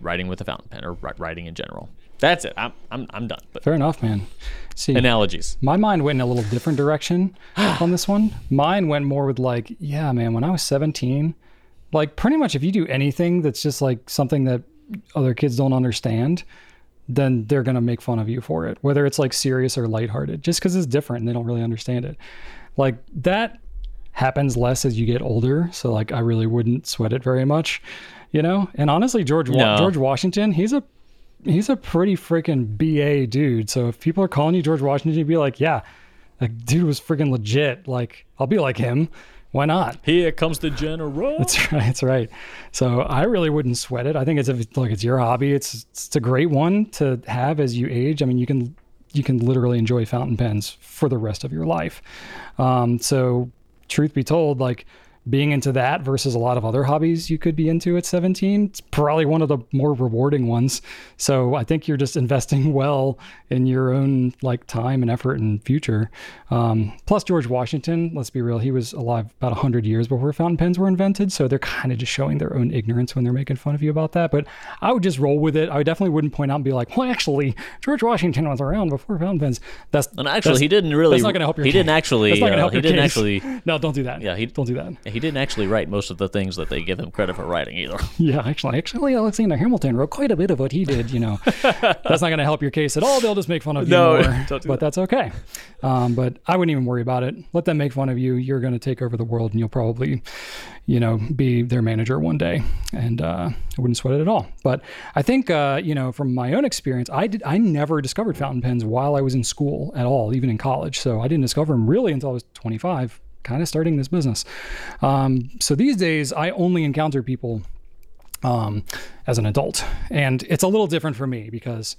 riding with a fountain pen, or ri- riding in general. That's it. I'm, I'm, I'm done. But Fair enough, man. See, analogies. my mind went in a little different direction on this one. Mine went more with like, yeah, man, when I was 17, like pretty much if you do anything that's just like something that other kids don't understand, then they're going to make fun of you for it, whether it's like serious or lighthearted, just because it's different and they don't really understand it. Like that happens less as you get older. So like I really wouldn't sweat it very much, you know? And honestly, George, Wa- George Washington, he's a he's a pretty freaking BA dude. So if people are calling you George Washington, you'd be like, yeah, that dude was freaking legit. Like, I'll be like him. Why not? Here comes the general. That's right. That's right. So I really wouldn't sweat it. I think it's a, like it's your hobby. It's it's a great one to have as you age. I mean, you can you can literally enjoy fountain pens for the rest of your life. Um, so truth be told, like being into that versus a lot of other hobbies you could be into at 17, it's probably one of the more rewarding ones. So I think you're just investing well in your own like time and effort and future. Um, plus George Washington, let's be real, he was alive about 100 years before fountain pens were invented. So they're kind of just showing their own ignorance when they're making fun of you about that. But I would just roll with it. I definitely wouldn't point out and be like, well, actually, George Washington was around before fountain pens. That's And actually, that's- he didn't really. That's not going to help your He didn't actually. That's not to uh, help he your didn't case. actually. No, don't do that. Yeah, he- don't do that. He didn't actually write most of the things that they give him credit for writing either. Yeah, actually, actually, Alexander Hamilton wrote quite a bit of what he did. You know, that's not going to help your case at all. They'll just make fun of you No, more. but that's okay. Um, but I wouldn't even worry about it. Let them make fun of you. You're going to take over the world, and you'll probably, you know, be their manager one day. And uh, I wouldn't sweat it at all. But I think, uh, you know, from my own experience, I did. I never discovered fountain pens while I was in school at all, even in college. So I didn't discover them really until I was 25 kind of starting this business. Um, so these days, I only encounter people um, as an adult. And it's a little different for me because,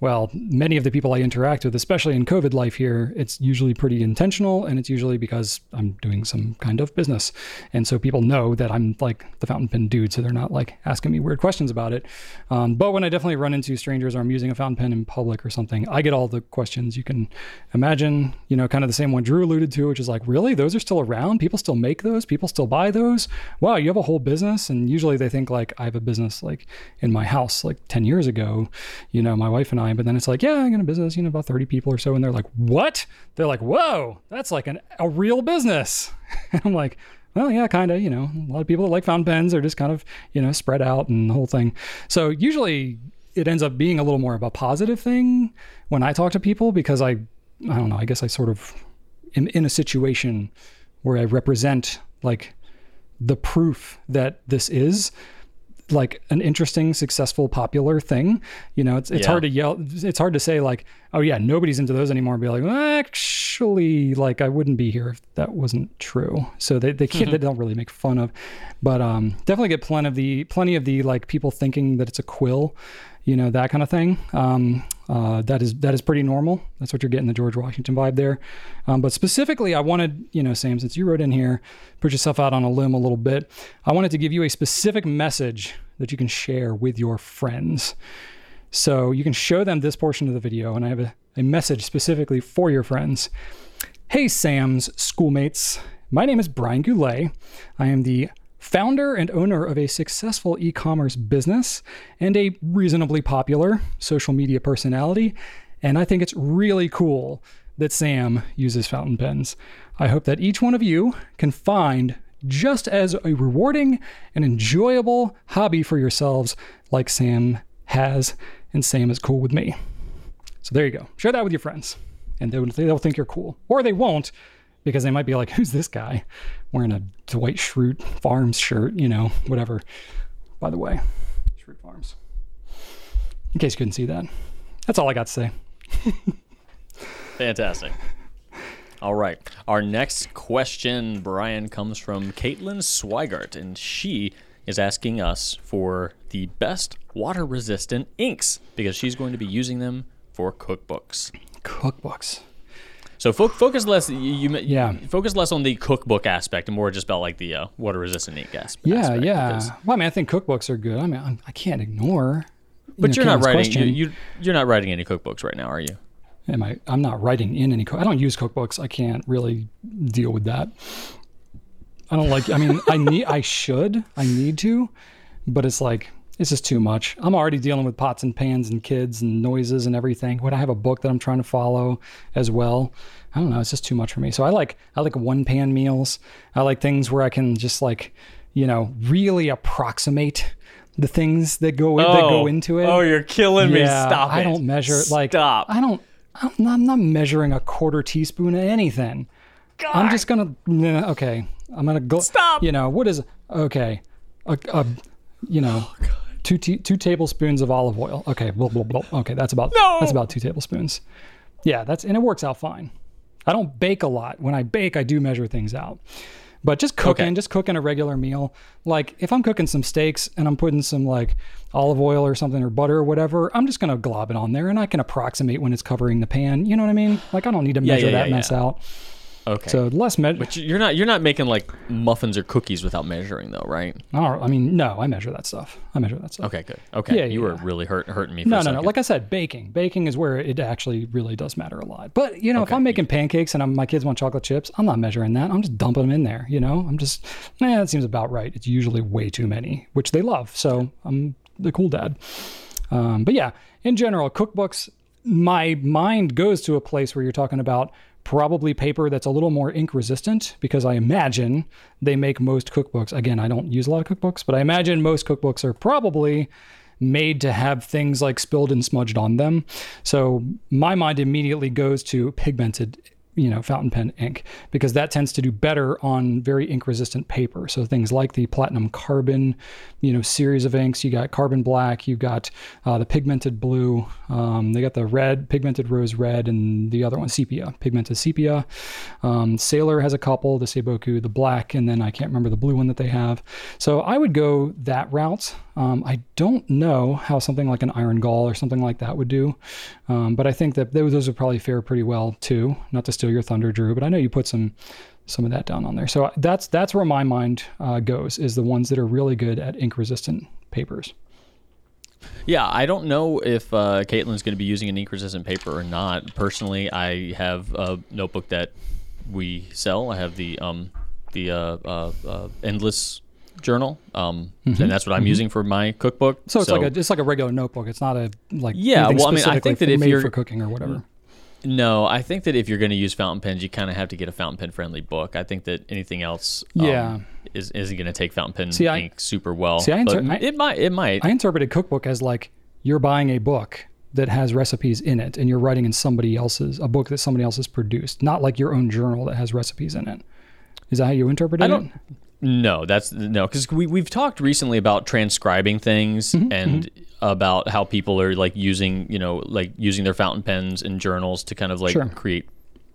well, many of the people I interact with, especially in COVID life here, it's usually pretty intentional and it's usually because I'm doing some kind of business. And so people know that I'm like the fountain pen dude, so they're not like asking me weird questions about it. Um, but when I definitely run into strangers or I'm using a fountain pen in public or something, I get all the questions you can imagine, you know, kind of the same one Drew alluded to, which is like, really? Those are still around? People still make those? People still buy those? Wow, you have a whole business? And usually they think like I have a business like in my house like 10 years ago, you know, my wife and I, but then it's like, yeah, I'm in a business, you know, about 30 people or so. And they're like, what? They're like, whoa, that's like an, a real business. And I'm like, well, yeah, kind of, you know, a lot of people that like fountain pens are just kind of, you know, spread out and the whole thing. So usually it ends up being a little more of a positive thing when I talk to people because I, I don't know, I guess I sort of am in a situation where I represent like the proof that this is like an interesting, successful, popular thing. You know, it's it's Yeah. hard to yell. It's hard to say like, oh yeah, nobody's into those anymore. And be like, well, actually, like I wouldn't be here if that wasn't true. So they they can't they don't really make fun of, but um, definitely get plenty of the plenty of the like people thinking that it's a quill, you know, that kind of thing. Um, uh, that is that is pretty normal. That's what you're getting the George Washington vibe there. Um, but specifically, I wanted you know, Sam, since you wrote in here, put yourself out on a limb a little bit. I wanted to give you a specific message that you can share with your friends. So you can show them this portion of the video, and I have a, a message specifically for your friends. Hey, Sam's schoolmates. My name is Brian Goulet. I am the founder and owner of a successful e commerce business and a reasonably popular social media personality. And I think it's really cool that Sam uses fountain pens. I hope that each one of you can find just as a rewarding and enjoyable hobby for yourselves like Sam has. and Sam is cool with me. So there you go. Share that with your friends, and they'll, they'll think you're cool. Or they won't, because they might be like, who's this guy wearing a Dwight Schrute Farms shirt, you know, whatever. By the way, Schrute Farms. In case you couldn't see that. That's all I got to say. Fantastic. All right. Our next question, Brian, comes from Caitlin Swigart, and she is asking us for the best water resistant inks because she's going to be using them for cookbooks. Cookbooks. So fo- focus less. You, you Yeah. Focus less on the cookbook aspect and more just about like the uh, water resistant ink aspect. Yeah, yeah. because- Well, I mean, I think cookbooks are good. I mean, I'm, I can't ignore. you But know, you're not writing. You, you you're not writing any cookbooks right now, are you? Am I? I'm not writing in any. Cook, I don't use cookbooks. I can't really deal with that. I don't like. I mean, I need. I should. I need to, but it's like it's just too much. I'm already dealing with pots and pans and kids and noises and everything. When I have a book that I'm trying to follow as well, I don't know. It's just too much for me. So I like. I like one pan meals. I like things where I can just like, you know, really approximate the things that go that go oh. into it. Oh, you're killing me. Yeah, Stop I it. don't measure like Stop. I don't. I'm not, I'm not measuring a quarter teaspoon of anything. God. I'm just gonna. nah, Okay, I'm gonna go. Stop. You know what is? Okay, a, a you know, oh, two te- two tablespoons of olive oil. Okay, blah, blah, blah. Okay, that's about No. that's about two tablespoons. Yeah, that's and it works out fine. I don't bake a lot. When I bake, I do measure things out. But just cooking, Okay. just cooking a regular meal. Like if I'm cooking some steaks and I'm putting some like olive oil or something or butter or whatever, I'm just gonna glob it on there and I can approximate when it's covering the pan. You know what I mean? Like I don't need to Yeah, measure yeah, that yeah, mess yeah. out. Okay. So less measure. But you're not you're not making like muffins or cookies without measuring though, right? No, I mean, no, I measure that stuff. I measure that stuff. Okay, good. Okay, Yeah, you yeah, were really hurt, hurting me. For No, no, no. Like I said, baking. Baking is where it actually really does matter a lot. But you know, if I'm making pancakes and I'm, my kids want chocolate chips, I'm not measuring that. I'm just dumping them in there. You know, I'm just, eh, that seems about right. It's usually way too many, which they love. So I'm the cool dad. Um, but yeah, in general, cookbooks. My mind goes to a place where you're talking about probably paper that's a little more ink resistant because I imagine they make most cookbooks. Again, I don't use a lot of cookbooks, but I imagine most cookbooks are probably made to have things like spilled and smudged on them. So my mind immediately goes to pigmented you know fountain pen ink because that tends to do better on very ink resistant paper. So things like the platinum carbon you know series of inks you got carbon black you've got uh, the pigmented blue um, they got the red pigmented rose red and the other one sepia pigmented sepia. Um, sailor has a couple the seiboku the black and then i can't remember the blue one that they have. So i would go that route. Um, I don't know how something like an iron gall or something like that would do, um, but I think that those, would probably fare pretty well too. Not to your thunder, Drew, but I know you put some some of that down on there. So that's that's where my mind uh, goes is the ones that are really good at ink resistant papers. Yeah, I don't know if uh, Caitlin's going to be using an ink resistant paper or not. Personally, I have a notebook that we sell. I have the um, the uh, uh, uh, endless journal, um, and that's what I'm using for my cookbook. Mm-hmm. So it's like a it's like a regular notebook. It's not a like Yeah, well, I mean, I think that if made you're- for cooking or whatever. No. I think that if you're going to use fountain pens, you kind of have to get a fountain pen friendly book. I think that anything else, um, Yeah. is isn't going to take fountain pen See, I- ink super well. See, I but inter- I- it might. It might. I interpreted cookbook as like you're buying a book that has recipes in it and you're writing in somebody else's a book that somebody else has produced, not like your own journal that has recipes in it. Is that how you interpreted I don't. it? No, that's no, because we we've talked recently about transcribing things Mm-hmm, and about how people are like using you know like using their fountain pens and journals to kind of like Sure. create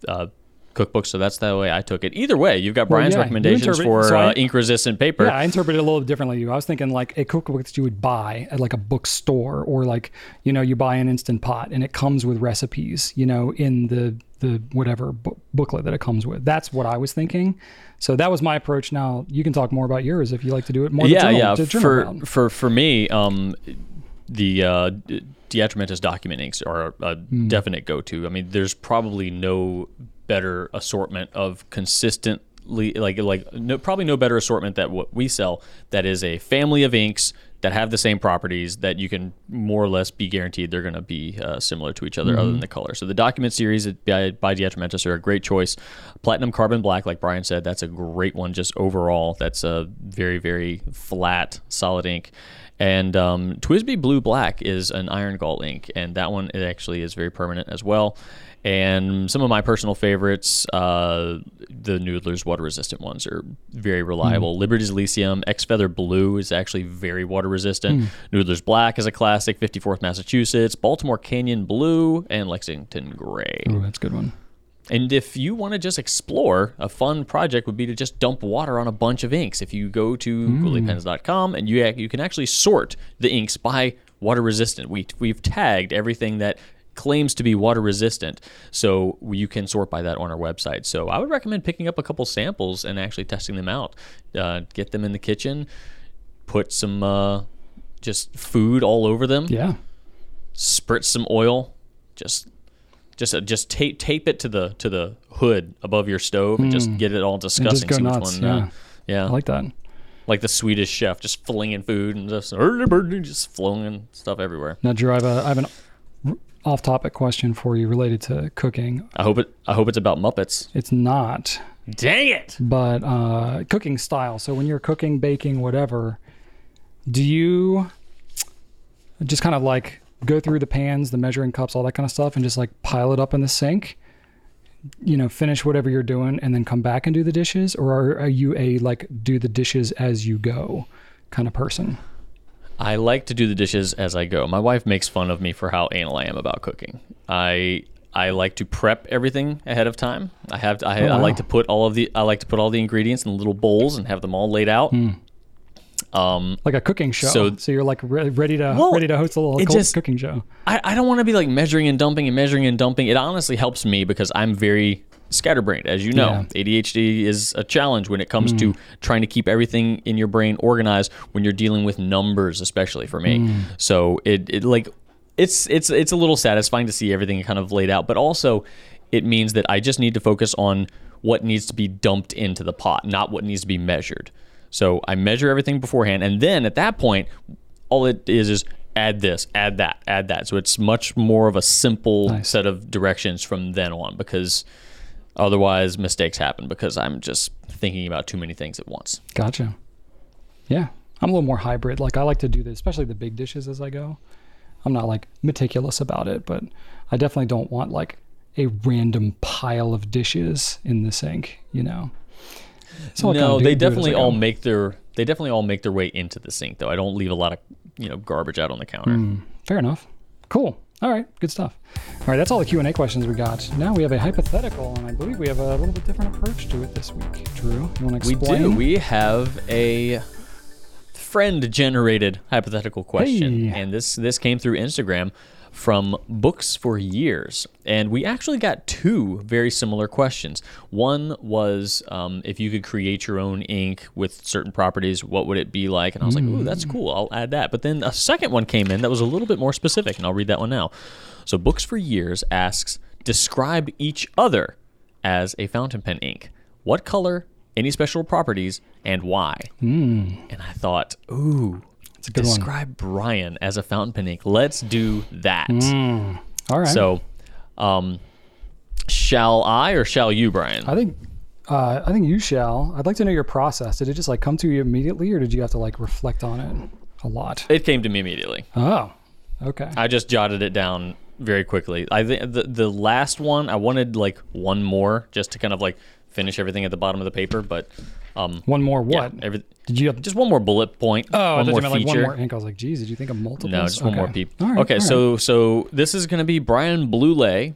uh, cookbooks. So that's the way I took it. Either way, you've got Brian's yeah, recommendations interpret- for so I- uh, ink resistant paper. Yeah, I interpreted it a little differently. I was thinking like a cookbook that you would buy at like a bookstore, or like you know you buy an instant pot and it comes with recipes, you know, in the the whatever bu- booklet that it comes with. That's what I was thinking. So that was my approach. Now you can talk more about yours if you like to do it more. yeah, journal, yeah. For about. for for me, um, the uh, De Atramentis document inks are a Hmm. definite go-to. I mean, there's probably no better assortment of consistently like like no, probably no better assortment that what we sell that is a family of inks that have the same properties that you can more or less be guaranteed they're going to be uh, similar to each other other than the color. So the document series by, by De Atramentis are a great choice. Platinum Carbon Black, like Brian said, that's a great one just overall. That's a very very flat solid ink. And um, TWSBI Blue Black is an iron gall ink, and that one it actually is very permanent as well. And some of my personal favorites, uh, the Noodler's water resistant ones are very reliable. Liberty's Elysium, X Feather Blue is actually very water resistant. Noodler's Black is a classic, 54th Massachusetts, Baltimore Canyon Blue, and Lexington Gray. Ooh, that's a good one. And if you want to just explore, a fun project would be to just dump water on a bunch of inks. If you go to gouletpens.com and you you can actually sort the inks by water resistant. We we've tagged everything that claims to be water resistant, so you can sort by that on our website. So I would recommend picking up a couple samples and actually testing them out. Uh, get them in the kitchen, put some uh, just food all over them Yeah. spritz some oil, just just uh, just tape tape it to the to the hood above your stove and just get it all disgusting. go See which nuts, one, uh, yeah, I like that. like the Swedish chef, just flinging food and just just flinging stuff everywhere. Now, Drew, I have, a, I have an off-topic question for you related to cooking. I hope it I hope it's about Muppets. It's not, Dang it! but uh, cooking style. So when you're cooking, baking, whatever, do you just kind of like go through the pans, the measuring cups, all that kind of stuff, and just like pile it up in the sink? You know, finish whatever you're doing, and then come back and do the dishes, or are, are you a like do the dishes as you go kind of person? I like to do the dishes as I go. My wife makes fun of me for how anal I am about cooking. I I like to prep everything ahead of time. I have I, oh, I wow. like to put all of the I like to put all the ingredients in little bowls and have them all laid out. Hmm. Um, Like a cooking show. So- So, you're like re- ready to Well, ready to host a little it just- cooking show. I, I don't want to be like measuring and dumping and measuring and dumping. It honestly helps me because I'm very scatterbrained, as you know. ADHD is a challenge when it comes to trying to keep everything in your brain organized when you're dealing with numbers, especially for me. So it, it like it's it's it's a little satisfying to see everything kind of laid out, but also it means that I just need to focus on what needs to be dumped into the pot, not what needs to be measured. So I measure everything beforehand, and then at that point, all it is is add this, add that, add that. So it's much more of a simple Nice. set of directions from then on because otherwise mistakes happen because I'm just thinking about too many things at once. Gotcha. Yeah, I'm a little more hybrid. Like I like to do this, especially the big dishes as I go. I'm not like meticulous about it, but I definitely don't want like a random pile of dishes in the sink. You know. No, they do it as I definitely all make their they definitely all make their way into the sink though. I don't leave a lot of you know garbage out on the counter. Hmm. Fair enough. Cool. All right, good stuff. All right, that's all the Q and A questions we got. Now we have a hypothetical, and I believe we have a little bit different approach to it this week. Drew, you want to We do. We have a friend generated hypothetical question Hey. and this this came through Instagram from Books for Years. And we actually got two very similar questions. One was um, if you could create your own ink with certain properties, what would it be like? And I was like, ooh, that's cool. I'll add that. But then a second one came in that was a little bit more specific, and I'll read that one now. So Books for Years asks, describe each other as a fountain pen ink. What color, any special properties, and why? And I thought, ooh, It's a good one. describe Brian as a fountain pen ink. Let's do that. All right. So, um, shall I or shall you, Brian? I think uh, I think you shall. I'd like to know your process. Did it just like come to you immediately, or did you have to like reflect on it a lot? it came to me immediately. Oh, okay. I just jotted it down very quickly. I think the the last one I wanted like one more just to kind of like finish everything at the bottom of the paper, but um, One more yeah, what? every, Did you have? just one more bullet point. oh, I one more meant like feature. one more ink. I was like, geez, did you think of multiple? No, just one more peep. Right, okay, right. so so this is going to be Brian Blue Lay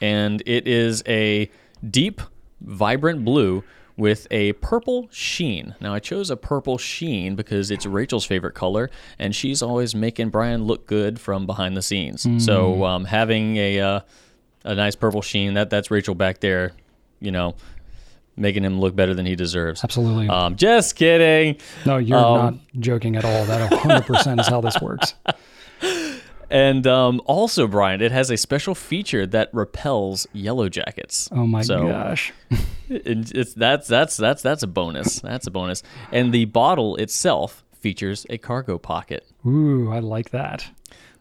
and it is a deep, vibrant blue with a purple sheen. Now I chose a purple sheen because it's Rachel's favorite color, and she's always making Brian look good from behind the scenes. Hmm. So um, having a uh, a nice purple sheen that that's Rachel back there, you know, making him look better than he deserves. absolutely. Um, just kidding. no, you're um, not joking at all. That 100 percent is how this works. And um, also, Brian, it has a special feature that repels yellow jackets. Oh my So, gosh. it- it's that's that's that's that's a bonus. That's a bonus. And the bottle itself features a cargo pocket. Ooh, I like that.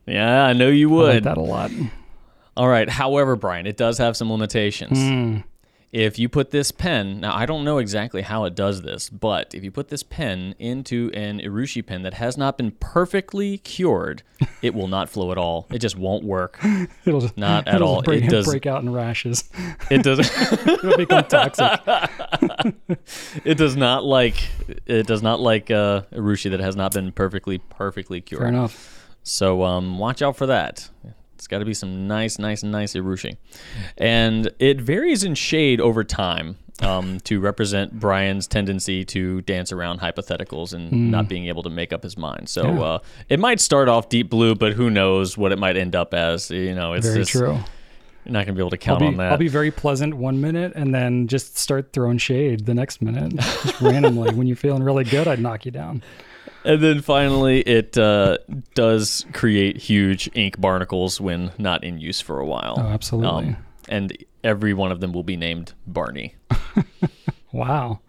Yeah, I know you I like would. that a lot. All right. However, Brian, it does have some limitations. Hmm. If you put this pen, now I don't know exactly how it does this, but if you put this pen into an Urushi pen that has not been perfectly cured, it will not flow at all. It just won't work. It'll just Not at all. Break, It does- break out in rashes. It does. It'll become toxic. it does not like. It does not like uh, Urushi that has not been perfectly, perfectly cured. Fair enough. So um, watch out for that. It's got to be some nice, nice, nice Urushi. And it varies in shade over time um, to represent Brian's tendency to dance around hypotheticals and not being able to make up his mind. So. Yeah. uh, it might start off deep blue, but who knows what it might end up as. You know, it's Very just, true. You're not going to be able to count be, on that. I'll be very pleasant one minute and then just start throwing shade the next minute, just randomly. When you're feeling really good, I'd knock you down. And then finally, it uh, does create huge ink barnacles when not in use for a while. Um, Oh, absolutely. and every one of them will be named Barney. Wow.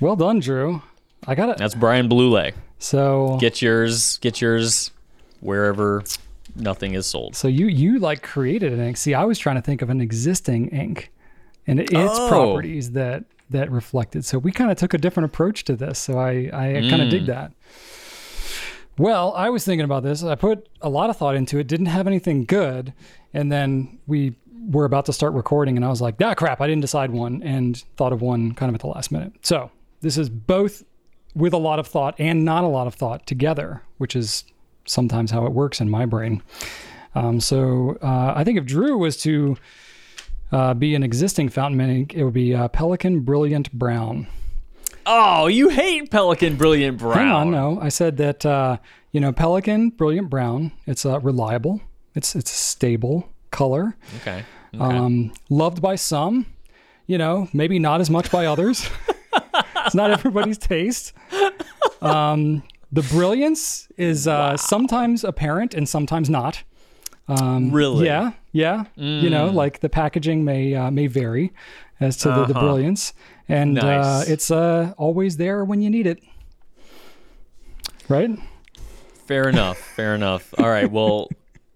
Well done, Drew. I got it. That's Brian Bluley. So, Get yours. Get yours wherever nothing is sold. so you you like created an ink. See, I was trying to think of an existing ink and its Oh. properties that that reflected. So we kind of took a different approach to this. So I I kind of Mm. dig that. Well, I was thinking about this. I put a lot of thought into it. Didn't have anything good, and then we were about to start recording, and I was like, "Ah, crap! I didn't decide one," and thought of one kind of at the last minute. So this is both with a lot of thought and not a lot of thought together, which is sometimes how it works in my brain. Um, so uh, I think if Drew was to uh, be an existing fountain pen ink, it would be uh, Pelikan Brilliant Brown. Oh, you hate Pelikan Brilliant Brown. Hang on, no. I said that uh, you know Pelikan Brilliant Brown. It's uh, reliable. It's it's a stable color. Okay. okay. Um, loved by some. You know, maybe not as much by others. it's not everybody's taste. Um, the brilliance is uh, sometimes apparent and sometimes not. Um, really? Yeah, yeah. You know, like the packaging may uh, may vary as to the, the Uh-huh. brilliance, and uh, it's uh, always there when you need it. Right? Fair enough. Fair enough. All right. Well,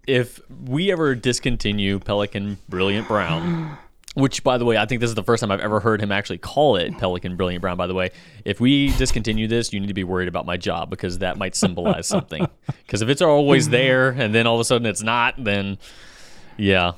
if we ever discontinue Pelikan Brilliant Brown, which, by the way, I think this is the first time I've ever heard him actually call it Pelikan Brilliant Brown, by the way. If we discontinue this, you need to be worried about my job because that might symbolize something. Because if it's always there and then all of a sudden it's not, then yeah.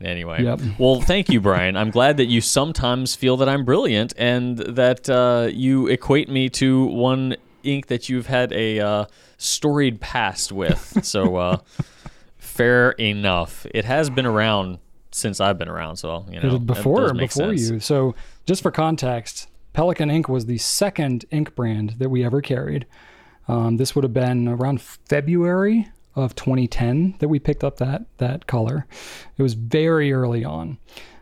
Anyway, Yep. well, thank you, Brian. I'm glad that you sometimes feel that I'm brilliant and that uh, you equate me to one ink that you've had a uh, storied past with. so, uh, fair enough. It has been around since I've been around, so you know before before sense. you. So just for context, Pelikan Ink was the second ink brand that we ever carried. Um, this would have been around February of 2010 that we picked up that that color. It was very early on,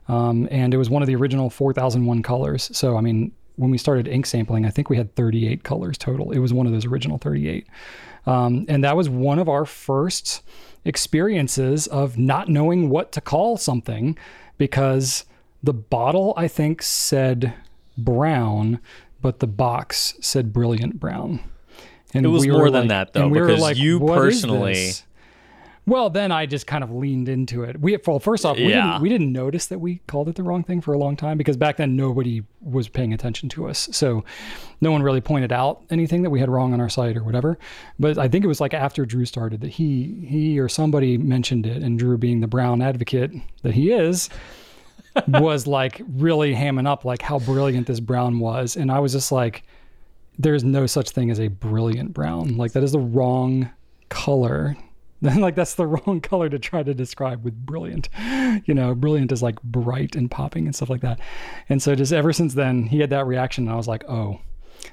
um, and it was one of the original 4001 colors. So I mean, when we started ink sampling, I think we had 38 colors total. It was one of those original 38, um, and that was one of our first experiences of not knowing what to call something because the bottle I think said brown, but the box said brilliant brown. And It was we more than like- that, though, we because like, you personally- Well, then I just kind of leaned into it. We well, first off, we Yeah. didn't we didn't notice that we called it the wrong thing for a long time because back then nobody was paying attention to us. So no one really pointed out anything that we had wrong on our site or whatever. But I think it was like after Drew started that he he or somebody mentioned it, and Drew, being the brown advocate that he is, was like really hamming up like how brilliant this brown was, and I was just like, "There's no such thing as a brilliant brown. Like that is the wrong color." Then like that's the wrong color to try to describe with brilliant. You know, brilliant is like bright and popping and stuff like that. And so just ever since then, he had that reaction, and I was like, "Oh,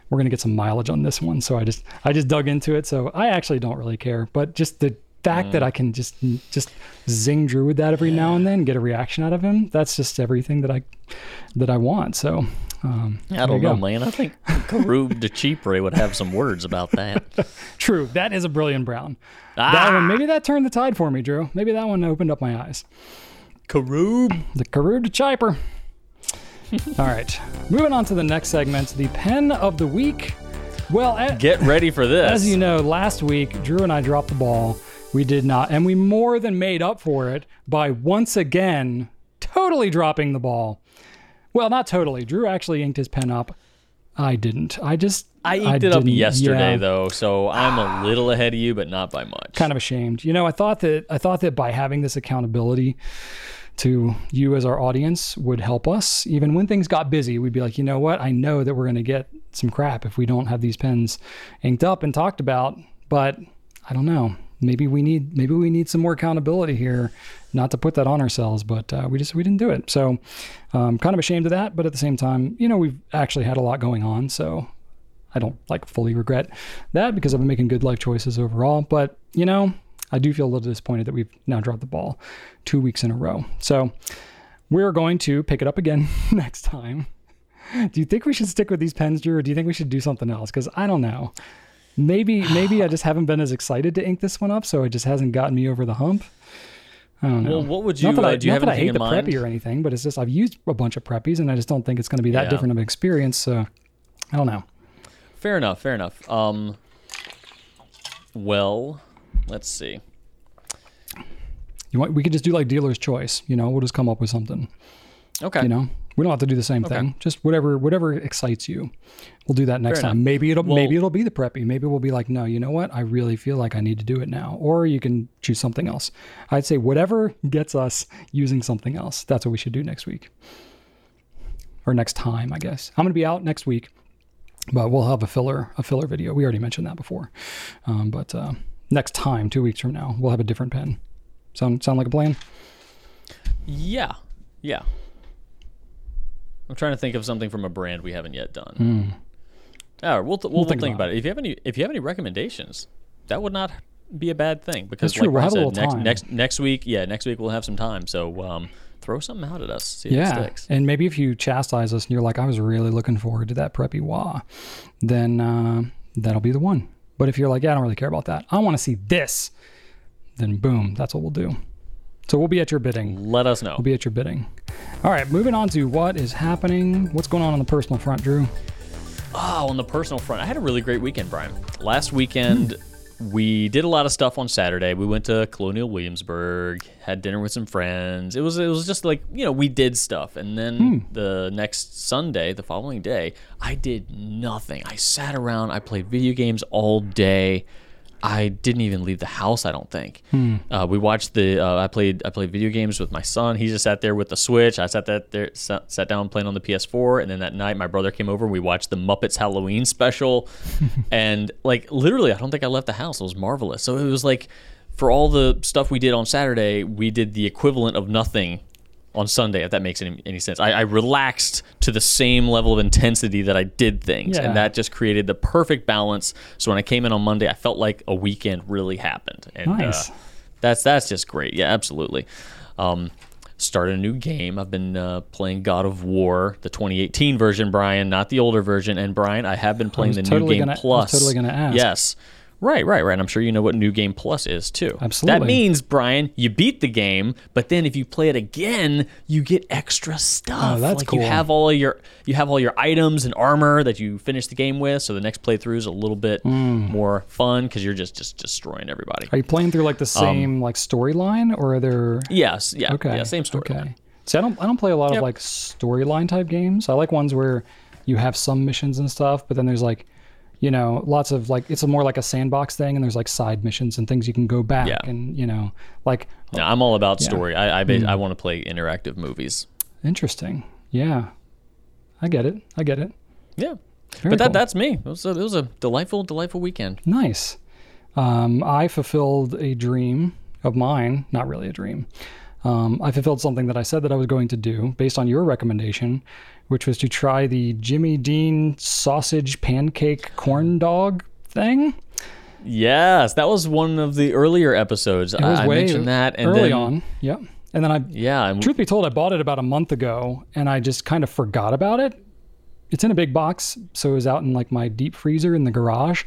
we're gonna get some mileage on this one." So I just I just dug into it. So I actually don't really care, but just the fact that I can just just zing Drew with that every now and then, get a reaction out of him. That's just everything that I that I want. So um, I don't know, man. I think Caroube de Chypre would have some words about that. True, that is a brilliant brown. Ah! That one, maybe that turned the tide for me, Drew. Maybe that one opened up my eyes. Caroube. The Karoo de Chiper. All right, moving on to the next segment, the pen of the week. Well, Get ready for this. as you know, last week Drew and I dropped the ball. We did not, and we more than made up for it by once again totally dropping the ball. Well, not totally. Drew actually inked his pen up. I didn't. I just I inked it up yesterday yeah. though, so I'm a little ahead of you, but not by much. kind of ashamed. You know, I thought that I thought that by having this accountability to you as our audience would help us. Even when things got busy, we'd be like, you know what? I know that we're going to get some crap if we don't have these pens inked up and talked about. But I don't know. Maybe we need maybe we need some more accountability here. Not to put that on ourselves, but uh, we just we didn't do it. So um, kind of ashamed of that. But at the same time, you know, we've actually had a lot going on. So I don't like fully regret that because I've been making good life choices overall. But you know, I do feel a little disappointed that we've now dropped the ball two weeks in a row. So we're going to pick it up again next time. Do you think we should stick with these pens, Drew, or do you think we should do something else? Because I don't know. Maybe maybe I just haven't been as excited to ink this one up, so it just hasn't gotten me over the hump. I don't know. Well, what would you? not that I, uh, do you not have that I hate the mind? preppy or anything, but it's just I've used a bunch of preppies, and I just don't think it's going to be that Yeah. different of an experience. So I don't know. Fair enough. Fair enough. Um. Well, let's see. You want, we could just do like dealer's choice. You know, we'll just come up with something. Okay. You know, we don't have to do the same thing. Just whatever whatever excites you. We'll do that next Fair time. enough. Maybe it'll Well- maybe it'll be the preppy. Maybe we'll be like, no, you know what? I really feel like I need to do it now. Or you can choose something else. I'd say whatever gets us using something else. That's what we should do next week. Or next time, I guess. I'm gonna be out next week, but we'll have a filler a filler video. We already mentioned that before. Um, but uh, next time, two weeks from now, we'll have a different pen. Sound sound like a plan? Yeah. Yeah. I'm trying to think of something from a brand we haven't yet done. All right, we'll, th- we'll, we'll think think, about about it. If you have any, if you have any recommendations, that would not be a bad thing because, like We'll have a said, little next time. next next week, yeah, next week we'll have some time. So um, throw something out at us. See if it Yeah, sticks. and maybe if you chastise us and you're like, I was really looking forward to that preppy wah, then uh, that'll be the one. But if you're like, yeah, I don't really care about that, I want to see this, then boom, that's what we'll do. So we'll be at your bidding. Let us know. We'll be at your bidding. All right, moving on to what is happening. What's going on on the personal front, Drew? Oh, on the personal front, I had a really great weekend, Brian. Last weekend, we did a lot of stuff on Saturday. We went to Colonial Williamsburg, had dinner with some friends. It was it was just like you know we did stuff, and then hmm. the next Sunday, the following day, I did nothing. I sat around. I played video games all day. I didn't even leave the house. I don't think. Uh, we watched the. Uh, I played. I played video games with my son. He just sat there with the Switch. I sat that there, sat, sat down playing on the PS4, and then that night my brother came over. and We watched the Muppets Halloween special, and like literally, I don't think I left the house. It was marvelous. So it was like, for all the stuff we did on Saturday, we did the equivalent of nothing on Sunday, if that makes any, any sense. I, I relaxed to the same level of intensity that I did things, Yeah. and that just created the perfect balance. So when I came in on Monday, I felt like a weekend really happened, and Nice. uh, that's that's just great. Yeah, absolutely. Um, started a new game. I've been uh, playing God of War, the 2018 version, Brian, not the older version. And Brian, I have been playing the totally new game gonna- plus. totally gonna ask. Yes. Right, right, right. And I'm sure you know what New Game Plus is too. Absolutely. That means, Brian, you beat the game, but then if you play it again, you get extra stuff. Oh, that's like cool. you have all your you have all your items and armor that you finish the game with. So the next playthrough is a little bit Hmm. more fun because you're just just destroying everybody. Are you playing through like the same like storyline, or are there? Yes, yeah, Okay. yeah, same storyline. Okay. See, I don't I don't play a lot Yep. of like storyline type games. I like ones where you have some missions and stuff, but then there's like, you know, lots of like it's a more like a sandbox thing, and there's like side missions and things you can go back Yeah. and you know, like No, I'm all about story. I I, Hmm. ba- I want to play interactive movies. interesting. Yeah, I get it. I get it. Yeah, Very but that cool. that's me. It was, a, it was a delightful, delightful weekend. Nice. Um, I fulfilled a dream of mine, not really a dream. Um, I fulfilled something that I said that I was going to do based on your recommendation, which was to try the Jimmy Dean sausage pancake corn dog thing. Yes, that was one of the earlier episodes. It was I, way mentioned that, and early then on. Yep. And then I, yeah, and truth be told, I bought it about a month ago and I just kind of forgot about it. It's in a big box, so it was out in like my deep freezer in the garage.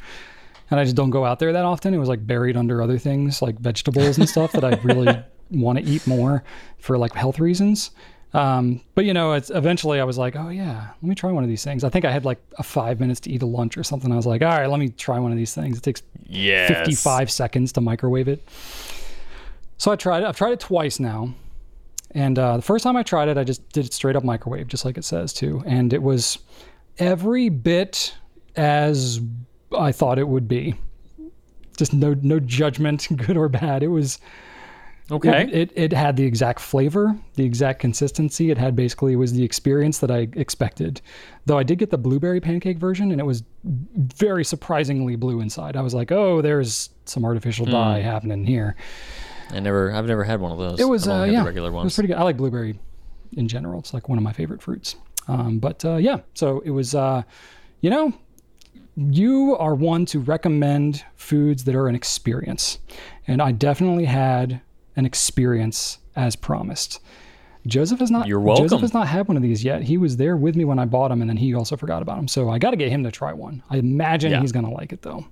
And I just don't go out there that often. It was like buried under other things like vegetables and stuff that I really want to eat more for like health reasons. Um, but you know, it's eventually I was like, oh yeah, let me try one of these things. I think I had like a five minutes to eat a lunch or something. I was like, all right, let me try one of these things. It takes yes. 55 seconds to microwave it. So I tried it. I've tried it twice now. And uh, the first time I tried it, I just did it straight up microwave, just like it says too. And it was every bit as I thought it would be. Just no no judgment, good or bad. It was Okay. it, it, it had the exact flavor, the exact consistency. It had basically was the experience that I expected. Though I did get the blueberry pancake version, and it was very surprisingly blue inside. I was like, oh, there's some artificial dye happening here. I never, I've never had one of those. It was uh, yeah, regular it was pretty good. I like blueberry in general. It's like one of my favorite fruits. Um, but uh, yeah, so it was. Uh, you know, you are one to recommend foods that are an experience, and I definitely had an experience as promised. Joseph has not. You're welcome. Joseph has not had one of these yet. He was there with me when I bought them, and then he also forgot about them. So I got to get him to try one. I imagine Yeah. he's gonna like it though.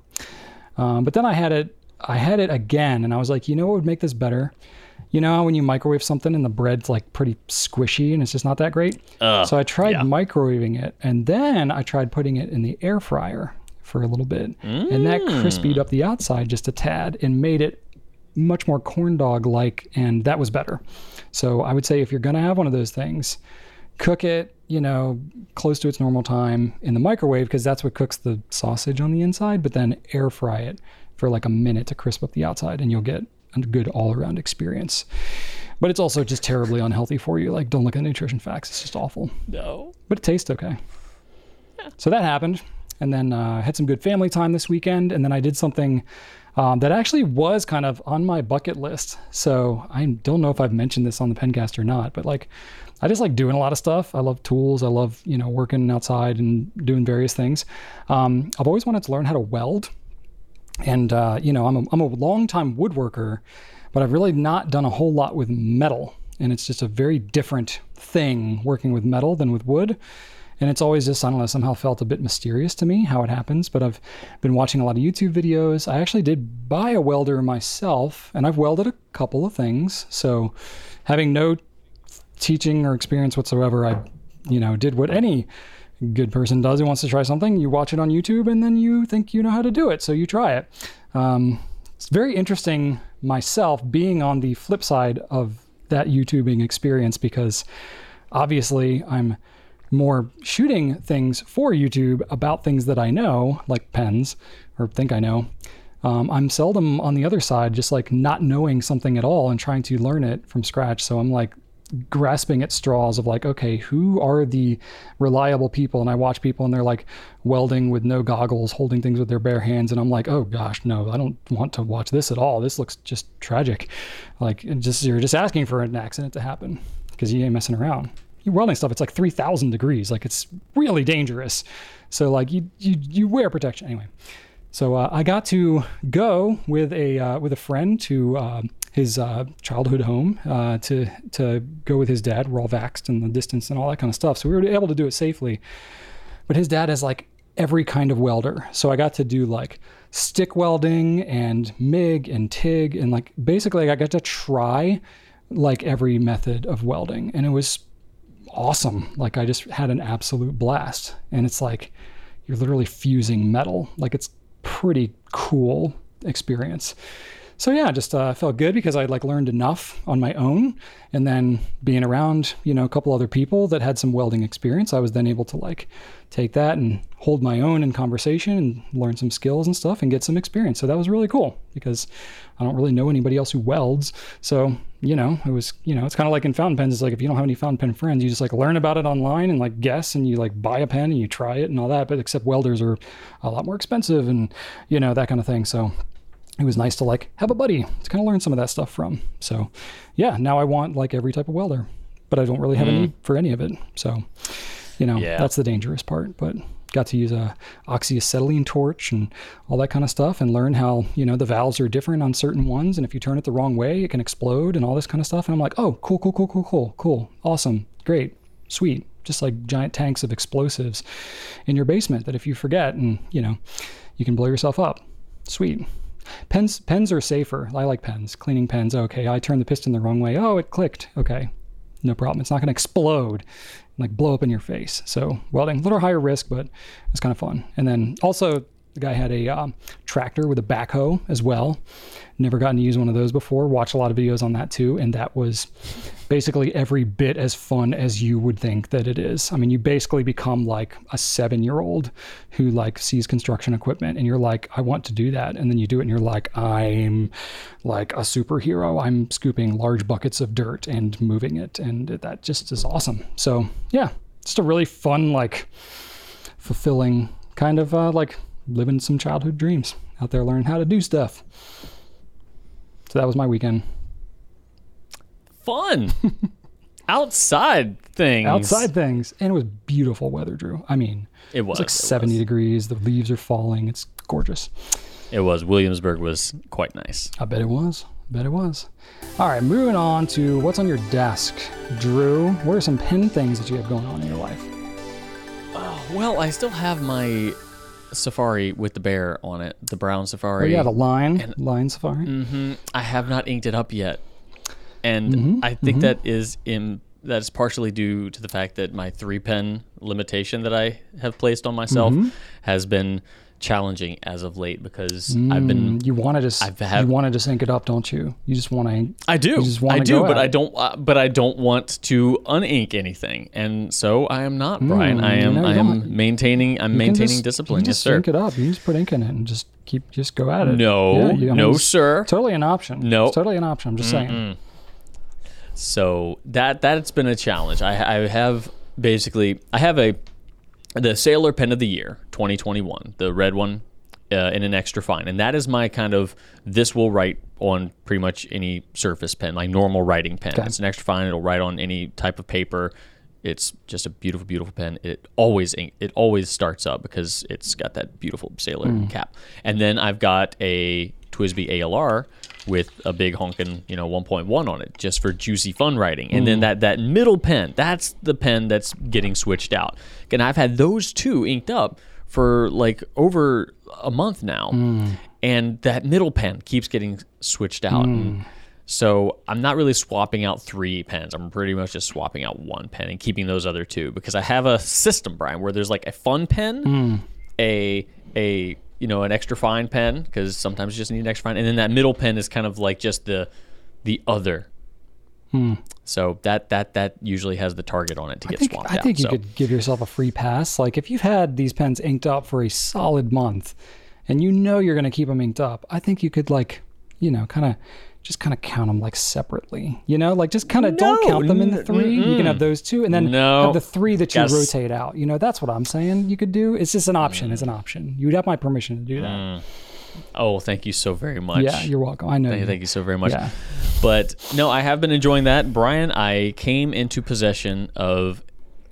Um, but then I had it. I had it again, and I was like, you know what would make this better? You know when you microwave something and the bread's like pretty squishy and it's just not that great. Ugh, so I tried yeah. microwaving it, and then I tried putting it in the air fryer for a little bit, and that crispied up the outside just a tad and made it much more corn dog like, and that was better. So I would say if you're gonna have one of those things, cook it, you know, close to its normal time in the microwave because that's what cooks the sausage on the inside, but then air fry it for like a minute to crisp up the outside and you'll get a good all-around experience. But it's also just terribly unhealthy for you. Like don't look at nutrition facts. It's just awful. no. But it tastes okay. So that happened. And then uh, I had some good family time this weekend. And then I did something um, that actually was kind of on my bucket list. So I don't know if I've mentioned this on the Pencast or not, but like I just like doing a lot of stuff. I love tools. I love, you know, working outside and doing various things. Um, I've always wanted to learn how to weld. And, uh, you know, I'm a, I'm a longtime woodworker, but I've really not done a whole lot with metal. And it's just a very different thing working with metal than with wood. And it's always just, I don't know, somehow felt a bit mysterious to me how it happens. But I've been watching a lot of YouTube videos. I actually did buy a welder myself, and I've welded a couple of things. So having no teaching or experience whatsoever, I, you know, did what any good person does who wants to try something. You watch it on YouTube and then you think you know how to do it. So you try it. Um, it's very interesting myself being on the flip side of that YouTubing experience because obviously I'm more shooting things for YouTube about things that I know, like pens or think I know. Um, I'm seldom on the other side, just like not knowing something at all and trying to learn it from scratch. So I'm like grasping at straws of like, okay, who are the reliable people? And I watch people and they're like welding with no goggles, holding things with their bare hands. And I'm like, oh gosh, no, I don't want to watch this at all. This looks just tragic. Like, just you're just asking for an accident to happen because you ain't messing around. Welding stuff, it's like 3,000 degrees. Like, it's really dangerous. So, like, you, you, you wear protection. Anyway. So uh, I got to go with a uh, with a friend to uh, his childhood home uh, to to go with his dad. We're all vaxxed and the distance and all that kind of stuff. So we were able to do it safely. But his dad has like every kind of welder. So I got to do like stick welding and MIG and TIG and like basically I got to try like every method of welding and it was awesome. Like I just had an absolute blast. And it's like you're literally fusing metal. Like it's pretty cool experience. So yeah, just uh, felt good because I like learned enough on my own, and then being around you know a couple other people that had some welding experience, I was then able to like take that and hold my own in conversation and learn some skills and stuff and get some experience. So that was really cool because I don't really know anybody else who welds. So you know it was you know it's kind of like in fountain pens. It's like if you don't have any fountain pen friends, you just like learn about it online and like guess and you like buy a pen and you try it and all that. But except welders are a lot more expensive and you know that kind of thing. So it was nice to like have a buddy to kind of learn some of that stuff from. So, yeah, now I want like every type of welder, but I don't really have a hmm. need for any of it. So, you know, Yeah. that's the dangerous part. But got to use a oxyacetylene torch and all that kind of stuff, and learn how you know the valves are different on certain ones, and if you turn it the wrong way, it can explode and all this kind of stuff. And I'm like, oh, cool, cool, cool, cool, cool, cool, awesome, great, sweet. Just like giant tanks of explosives in your basement that if you forget and you know, you can blow yourself up. Sweet. Pens pens are safer. I like pens. Cleaning pens, okay. I turned the piston the wrong way. Oh, it clicked. Okay. No problem. It's not going to explode and like blow up in your face. So, welding, a little higher risk, but it's kind of fun. And then also The guy had a um, tractor with a backhoe as well. Never gotten to use one of those before. Watched a lot of videos on that too, and that was basically every bit as fun as you would think that it is. I mean, you basically become like a seven-year-old who like sees construction equipment, and you're like, I want to do that, and then you do it, and you're like, I'm like a superhero. I'm scooping large buckets of dirt and moving it, and that just is awesome. So yeah, just a really fun like fulfilling kind of uh, like living some childhood dreams out there learning how to do stuff. So that was my weekend. Fun. Outside things. Outside things. And it was beautiful weather, Drew. I mean, It was. it's like it 70 was. degrees. The leaves are falling. It's gorgeous. It was. Williamsburg was quite nice. I bet it was. I bet it was. All right, moving on to what's on your desk. Drew, what are some pen things that you have going on in your life? Uh, well, I still have my Safari with the bear on it, the brown Oh, Safari. yeah, the Lamy, Lamy Safari. hmm I have not inked it up yet, and Mm-hmm, I think that is in that is partially due to the fact that my three pen limitation that I have placed on myself Mm-hmm. has been challenging as of late because I've been You wanted to, I've had- you wanted to sync it up, don't you? You just want to. I do. I do, but I don't. Uh, but I don't want to unink anything, and so I am not, Brian. I am. Mm, no, I am don't. maintaining. I'm You maintaining just- discipline. You Yes, just sir. sync it up. You just put ink in it and just keep, just go at it. No, Yeah, you- I mean, no, sir. Totally an option. No. It's totally an option. I'm just saying. So that that's been a challenge. I, I have basically I have a the Sailor Pen of the Year 2021, the red one uh, in an extra fine, and that is my kind of this will write on pretty much any surface pen, like normal writing pen. It's an extra fine. It'll write on any type of paper. It's just a beautiful, beautiful pen. It always it always starts up because it's got that beautiful sailor cap. And then I've got a TWSBI ALR with a big honkin', you know, 1.1 on it, just for juicy fun writing. And then mm. that that middle pen, that's the pen that's getting switched out. And I've had those two inked up for like over a month now, mm. and that middle pen keeps getting switched out. And so I'm not really swapping out three pens. I'm pretty much just swapping out one pen and keeping those other two because I have a system, Brian, where there's like a fun pen, a a you know an extra fine pen because sometimes you just need an extra fine, and then that middle pen is kind of like just the the other. Hmm. So that that that usually has the target on it to I get think, swapped I think out. you so. could give yourself a free pass. Like if you've had these pens inked up for a solid month and you know you're going to keep them inked up, I think you could like, you know, kind of just kind of count them like separately. You know, like just kind of don't count them in the n- three. You can have those two and then No. have the three that you Yes. rotate out. You know, that's what I'm saying. You could do. It's just an option. It's an option. You would have my permission to do that. oh, thank you so very much. Yeah, you're welcome. I know. Thank, you. thank you so very much. Yeah. But no, I have been enjoying that. Brian, I came into possession of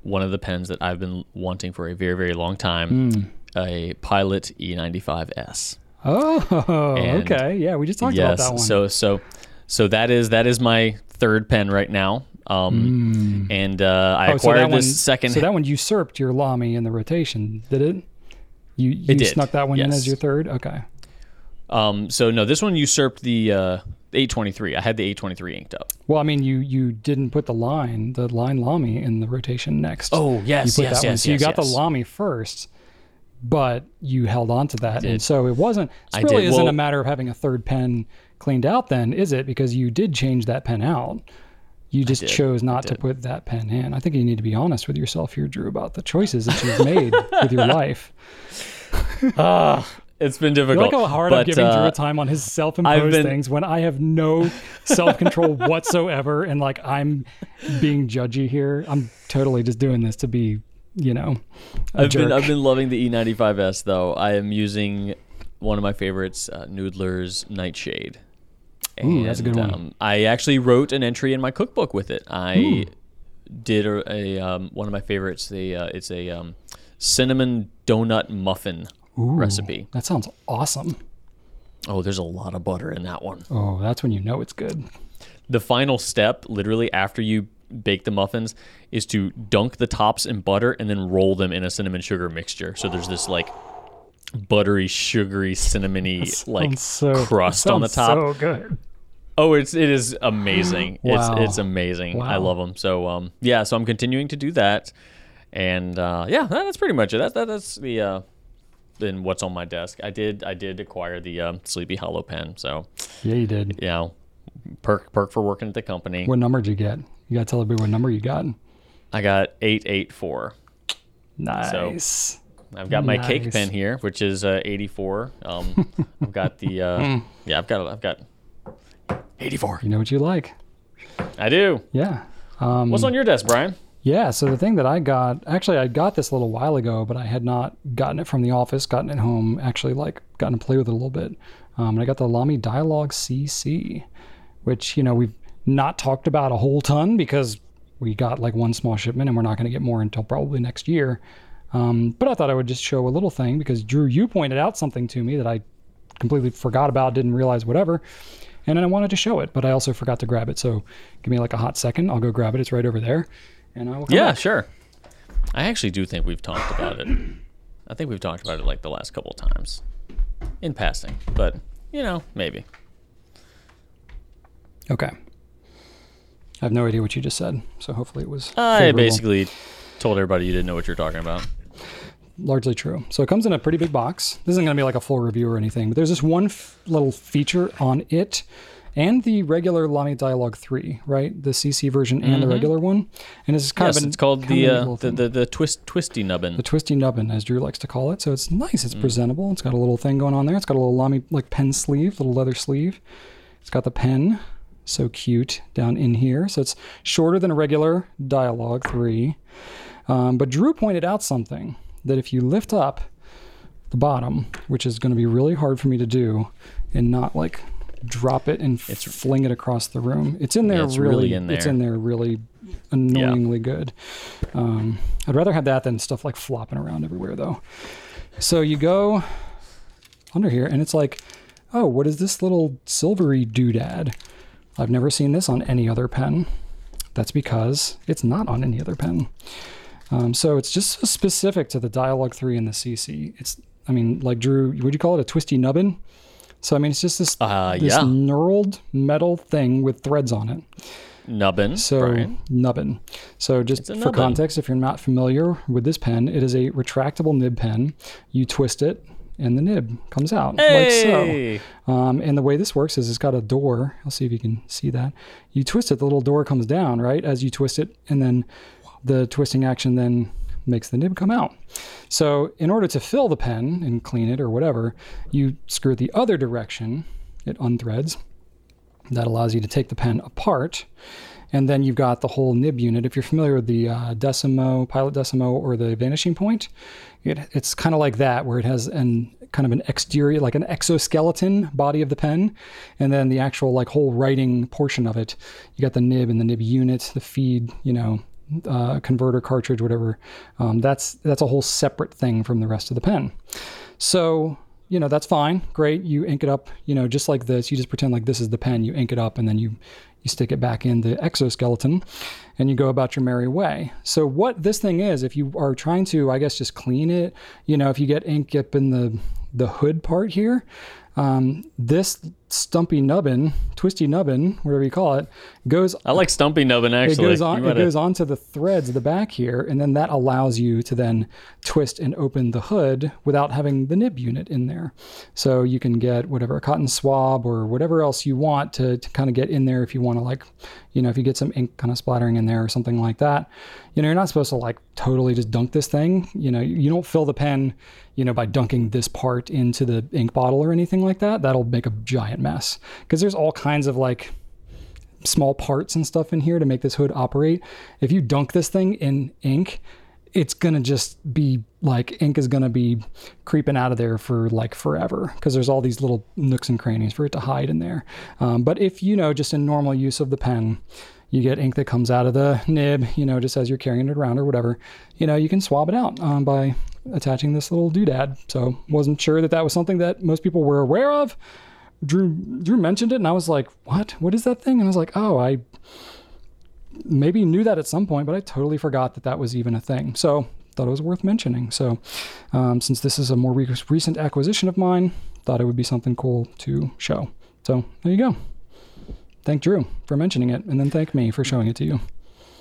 one of the pens that I've been wanting for a very, very long time Hmm. a Pilot E E95S. Oh, And- okay. Yeah, we just talked about that one. So, so, so that is that is my third pen right now. Um, and uh, I. Oh, so acquired one, this second. So that one usurped your Lamy in the rotation, did it? You you It did, snuck that one in as your third. Okay. um, so no, this one usurped the uh, 823. I had the 823 inked up. Well, I mean, you you didn't put the line the line Lamy in the rotation next. Oh, yes, you put yes, that one. yes, So you yes, got yes. the Lamy first, but you held on to that, and so it wasn't. It really isn't Well- a matter of having a third pen cleaned out, then, is it? Because you did change that pen out. You just chose not to put that pen in. I think you need to be honest with yourself here, Drew, about the choices that you've made with your life. It's been difficult. You like how hard I'm but, giving Drew uh, a time on his self-imposed been- things when I have no self-control whatsoever, and like I'm being judgy here. I'm totally just doing this to be, you know, I've jerk. been I've been loving the E95S though. I am using one of my favorites, uh, Noodler's Nightshade. Ooh, that's a good one. Um, I actually wrote an entry in my cookbook with it. I did a, a um, one of my favorites. The uh, it's a um, cinnamon donut muffin recipe. that sounds awesome. Oh, there's a lot of butter in that one. Oh, that's when you know it's good. The final step, literally after you bake the muffins, is to dunk the tops in butter and then roll them in a cinnamon sugar mixture. So there's this like buttery, sugary, cinnamony like so, crust on the top. So good. Oh, it's it is amazing. Wow. It's it's amazing. I love them. So um yeah, so I'm continuing to do that, and uh, yeah, that, that's pretty much it. That, that that's the uh, than what's on my desk. I did I did acquire the um, Sleepy Hollow pen, so Yeah, you did. you know, perk perk for working at the company. What number did you get? You got to tell everybody what number you got. I got eight eight four. Nice. I've got my cake Nice. pen here, which is uh, 84. Um, I've got the uh, yeah, I've got I've got 84. you know what you like. I do. Yeah. Um, What's on your desk, Brian? Yeah, so the thing that I got, actually, I got this a little while ago, but I had not gotten it from the office, gotten it home, actually, like, gotten to play with it a little bit. Um, and I got the Lamy Dialog CC, which, you know, we've not talked about a whole ton because we got like one small shipment and we're not going to get more until probably next year. Um, but I thought I would just show a little thing because, Drew, you pointed out something to me that I completely forgot about, didn't realize, whatever. And then I wanted to show it, but I also forgot to grab it. So give me like a hot second. I'll go grab it. It's right over there. And I will come Yeah, back. sure. I actually do think we've talked about it. I think we've talked about it like the last couple of times in passing, but you know, maybe. Okay. I have no idea what you just said, so hopefully it was I basically told everybody you didn't know what you're talking about. largely true. So it comes in a pretty big box. This isn't going to be like a full review or anything, but there's this one f- little feature on it and the regular Lamy Dialog 3, right? The CC version and the regular one. And it's kind Mm-hmm. Yes, of an, it's called the uh, the, the the twist twisty nubbin. the twisty nubbin, as Drew likes to call it. So it's nice. Mm. It's presentable. It's got a little thing going on there. It's got a little Lamy like pen sleeve, little leather sleeve. It's got the pen, so cute down in here. So it's shorter than a regular Dialog three. Um, but Drew pointed out something that if you lift up the bottom, which is going to be really hard for me to do, and not like drop it and It's- fling it across the room. It's in there Yeah, it's really, really in It's there. in there really annoyingly good. Um, I'd rather have that than stuff like flopping around everywhere, though. So you go under here, and it's like, oh, what is this little silvery doodad? I've never seen this on any other pen. That's because it's not on any other pen. Um, so it's just so specific to the Dialog 3 and the CC. It's, I mean, like Drew, would you call it a twisty nubbin? So, I mean, it's just this, Uh, this yeah. knurled metal thing with threads on it. nubbin. So Brian. nubbin. So just for nubbin. context, if you're not familiar with this pen, it is a retractable nib pen. You twist it, and the nib comes out like so. Um, and the way this works is it's got a door. I'll see if you can see that. You twist it, the little door comes down, right? As you twist it, and then the twisting action then makes the nib come out. So in order to fill the pen and clean it or whatever, you screw it the other direction. It unthreads. That allows you to take the pen apart. And then you've got the whole nib unit. If you're familiar with the uh, Decimo, Pilot Decimo, or the Vanishing Point, it, it's kind of like that, where it has an kind of an exterior, like an exoskeleton body of the pen, and then the actual like whole writing portion of it. You got the nib and the nib unit, the feed, you know, uh, converter cartridge, whatever. Um, that's that's a whole separate thing from the rest of the pen. So you know that's fine, great. You ink it up, you know, just like this. You just pretend like this is the pen. You ink it up, and then you you stick it back in the exoskeleton, and you go about your merry way. So what this thing is, if you are trying to, I guess, just clean it, you know, if you get ink up in the the hood part here, um, this stumpy nubbin, twisty nubbin, whatever you call it, goes I like stumpy nubbin actually. it goes on it goes onto the threads at the back here and then that allows you to then twist and open the hood without having the nib unit in there. So you can get whatever a cotton swab or whatever else you want to, to kind of get in there if you want to like you know if you get some ink kind of splattering in there or something like that. You know you're not supposed to like totally just dunk this thing. You know you don't fill the pen you know by dunking this part into the ink bottle or anything like that. That'll make a giant mess because there's all kinds of like small parts and stuff in here to make this hood operate. If you dunk this thing in ink, it's gonna just be like ink is gonna be creeping out of there for like forever because there's all these little nooks and crannies for it to hide in there. Um, but if you know, just in normal use of the pen, you get ink that comes out of the nib, you know, just as you're carrying it around or whatever, you know, you can swab it out um, by attaching this little doodad. So wasn't sure that that was something that most people were aware of. Drew Drew mentioned it, and I was like, "What? What is that thing?" And I was like, "Oh, I maybe knew that at some point, but I totally forgot that that was even a thing." So thought it was worth mentioning. So um, since this is a more re- recent acquisition of mine, thought it would be something cool to show. So there you go. Thank Drew for mentioning it, and then thank me for showing it to you.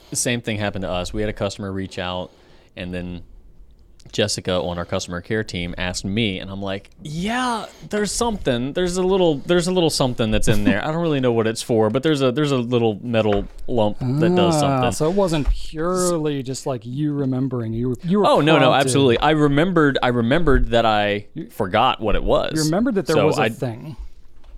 the same thing happened to us. We had a customer reach out, and then Jessica on our customer care team asked me, and I'm like, "Yeah, there's something. There's a little. There's a little something that's in there. I don't really know what it's for, but there's a there's a little metal lump that does Ah, something." so it wasn't purely just like you remembering. You were, you were Oh no no prompted. absolutely! I remembered I remembered that I forgot what it was. You remembered that there So was a I, thing.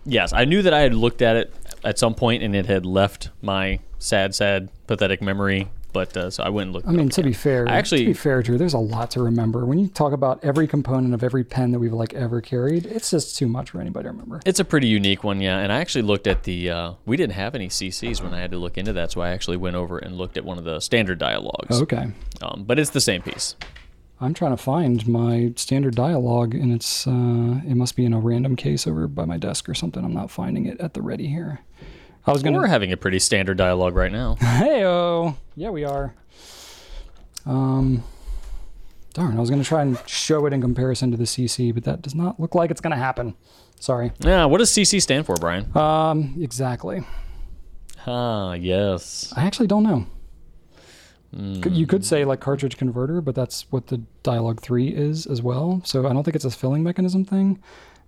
Yes, I knew that I had looked at it at some point and it had left my sad sad pathetic memory. But uh, so I went and looked. I mean, to be fair, I actually- to be fair, Drew, there's a lot to remember. When you talk about every component of every pen that we've like ever carried, it's just too much for anybody to remember. It's a pretty unique one, yeah. And I actually looked at the. Uh, we didn't have any CCs when I had to look into that, so I actually went over and looked at one of the standard dialogues. Okay, Um, but it's the same piece. I'm trying to find my standard dialogue, and it's uh, it must be in a random case over by my desk or something. I'm not finding it at the ready here. I was gonna. We're having a pretty standard dialogue right now. Hey oh, yeah, we are. Um, darn, I was gonna try and show it in comparison to the CC, but that does not look like it's gonna happen. Sorry. yeah, what does CC stand for, Brian? Um, exactly. Ah, yes. I actually don't know. Could- You could say like cartridge converter, but that's what the Dialog 3 is as well. So I don't think it's a filling mechanism thing.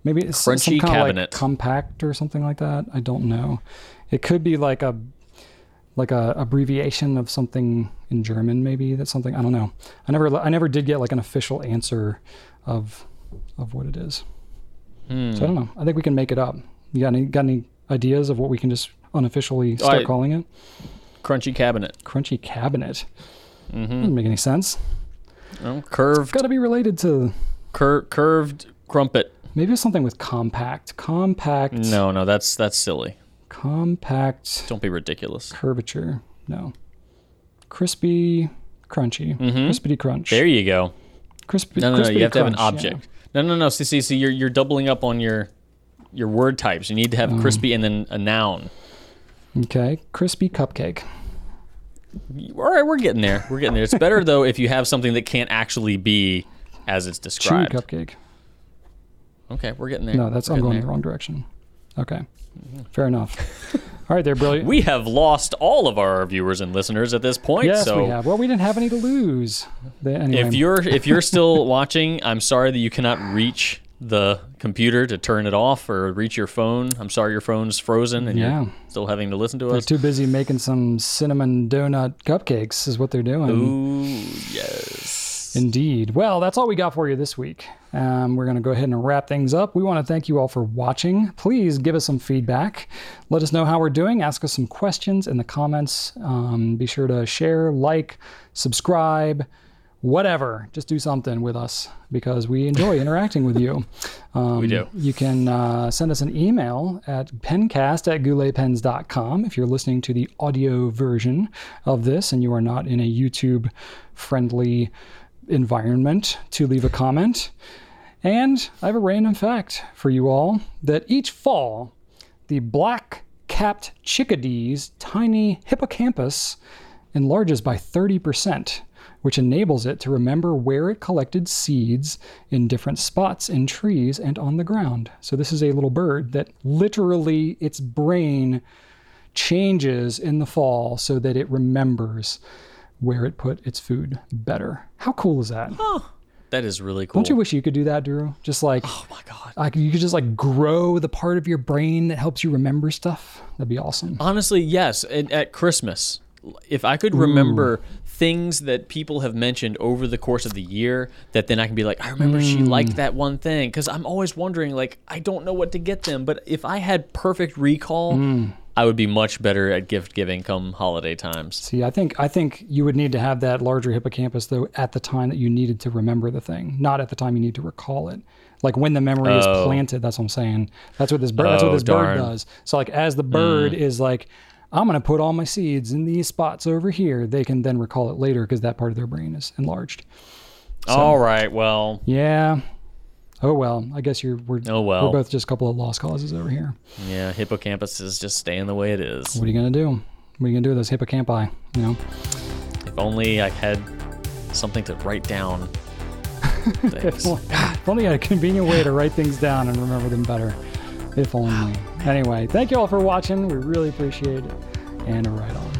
Maybe it's some Crunchy kind of like compact or something like that. I don't know. It could be like a like a abbreviation of something in German. Maybe that's something I don't know. I never I never did get like an official answer of of what it is. Hmm. So I don't know. I think we can make it up. You got any got any ideas of what we can just unofficially start I- calling it? Crunchy cabinet. Crunchy cabinet. Mm-hmm. Doesn't make any sense. Oh, curved, Got to be related to cur- curved crumpet. maybe it's something with compact. Compact. No, no, that's that's silly. Compact Don't be ridiculous. curvature. No. Crispy, crunchy. Crispity crunch. Mm-hmm. There you go. Crispy. No, no, no. You have to have an crunch, yeah. object. No, no, no. See, see, see. You're you're doubling up on your your word types. You need to have Oh. crispy and then a noun. Okay. Crispy cupcake. All right, we're getting there. We're getting there. It's better though if you have something that can't actually be as it's described. Chewy cupcake. Okay, we're getting there. No, that's I'm going there. the wrong direction. Okay. Fair enough. All right, there, brilliant. We have lost all of our viewers and listeners at this point. yes, so we have. Well, we didn't have any to lose. Anyway, if you're if you're still watching, I'm sorry that you cannot reach the computer to turn it off or reach your phone. I'm sorry your phone's frozen and Yeah. you're still having to listen to they're us. too busy making some cinnamon donut cupcakes, is what they're doing. Ooh, yes. Indeed. Well, that's all we got for you this week. Um, we're going to go ahead and wrap things up. We want to thank you all for watching. Please give us some feedback. Let us know how we're doing. Ask us some questions in the comments. Um, be sure to share, like, subscribe, whatever. Just do something with us because we enjoy interacting with you. Um, We do. You can uh, send us an email at pencast at gouletpens.com if you're listening to the audio version of this and you are not in a YouTube friendly environment to leave a comment. And I have a random fact for you all that each fall, the black capped chickadee's tiny hippocampus enlarges by 30%, which enables it to remember where it collected seeds in different spots in trees and on the ground. So, this is a little bird that literally its brain changes in the fall so that it remembers where it put its food better. How cool is that? That is really cool. Don't you wish you could do that, Drew? Just like oh my god. like you could just like grow the part of your brain that helps you remember stuff. That'd be awesome. Honestly, yes. And at Christmas, if I could remember things that people have mentioned over the course of the year, that then I can be like, I remember she Mm. liked that one thing. Because I'm always wondering, like, I don't know what to get them. But if I had perfect recall, Mm. I would be much better at gift giving come holiday times. See, I think I think you would need to have that larger hippocampus though at the time that you needed to remember the thing, not at the time you need to recall it. Like when the memory is Oh. planted, that's what I'm saying. That's what this bird. that's what Oh, this bird does. So like as the bird mm. is like, I'm gonna put all my seeds in these spots over here. They can then recall it later because that part of their brain is enlarged. All right. Well, Yeah. Oh well. I guess you're we're Oh, well. we're both just a couple of lost causes over here. yeah, hippocampus is just staying the way it is. What are you gonna do? What are you gonna do with those hippocampi? You know. If only I had something to write down. If only I had a convenient way to write things down and remember them better. If only. Ah, anyway, thank you all for watching. We really appreciate it. And a right on.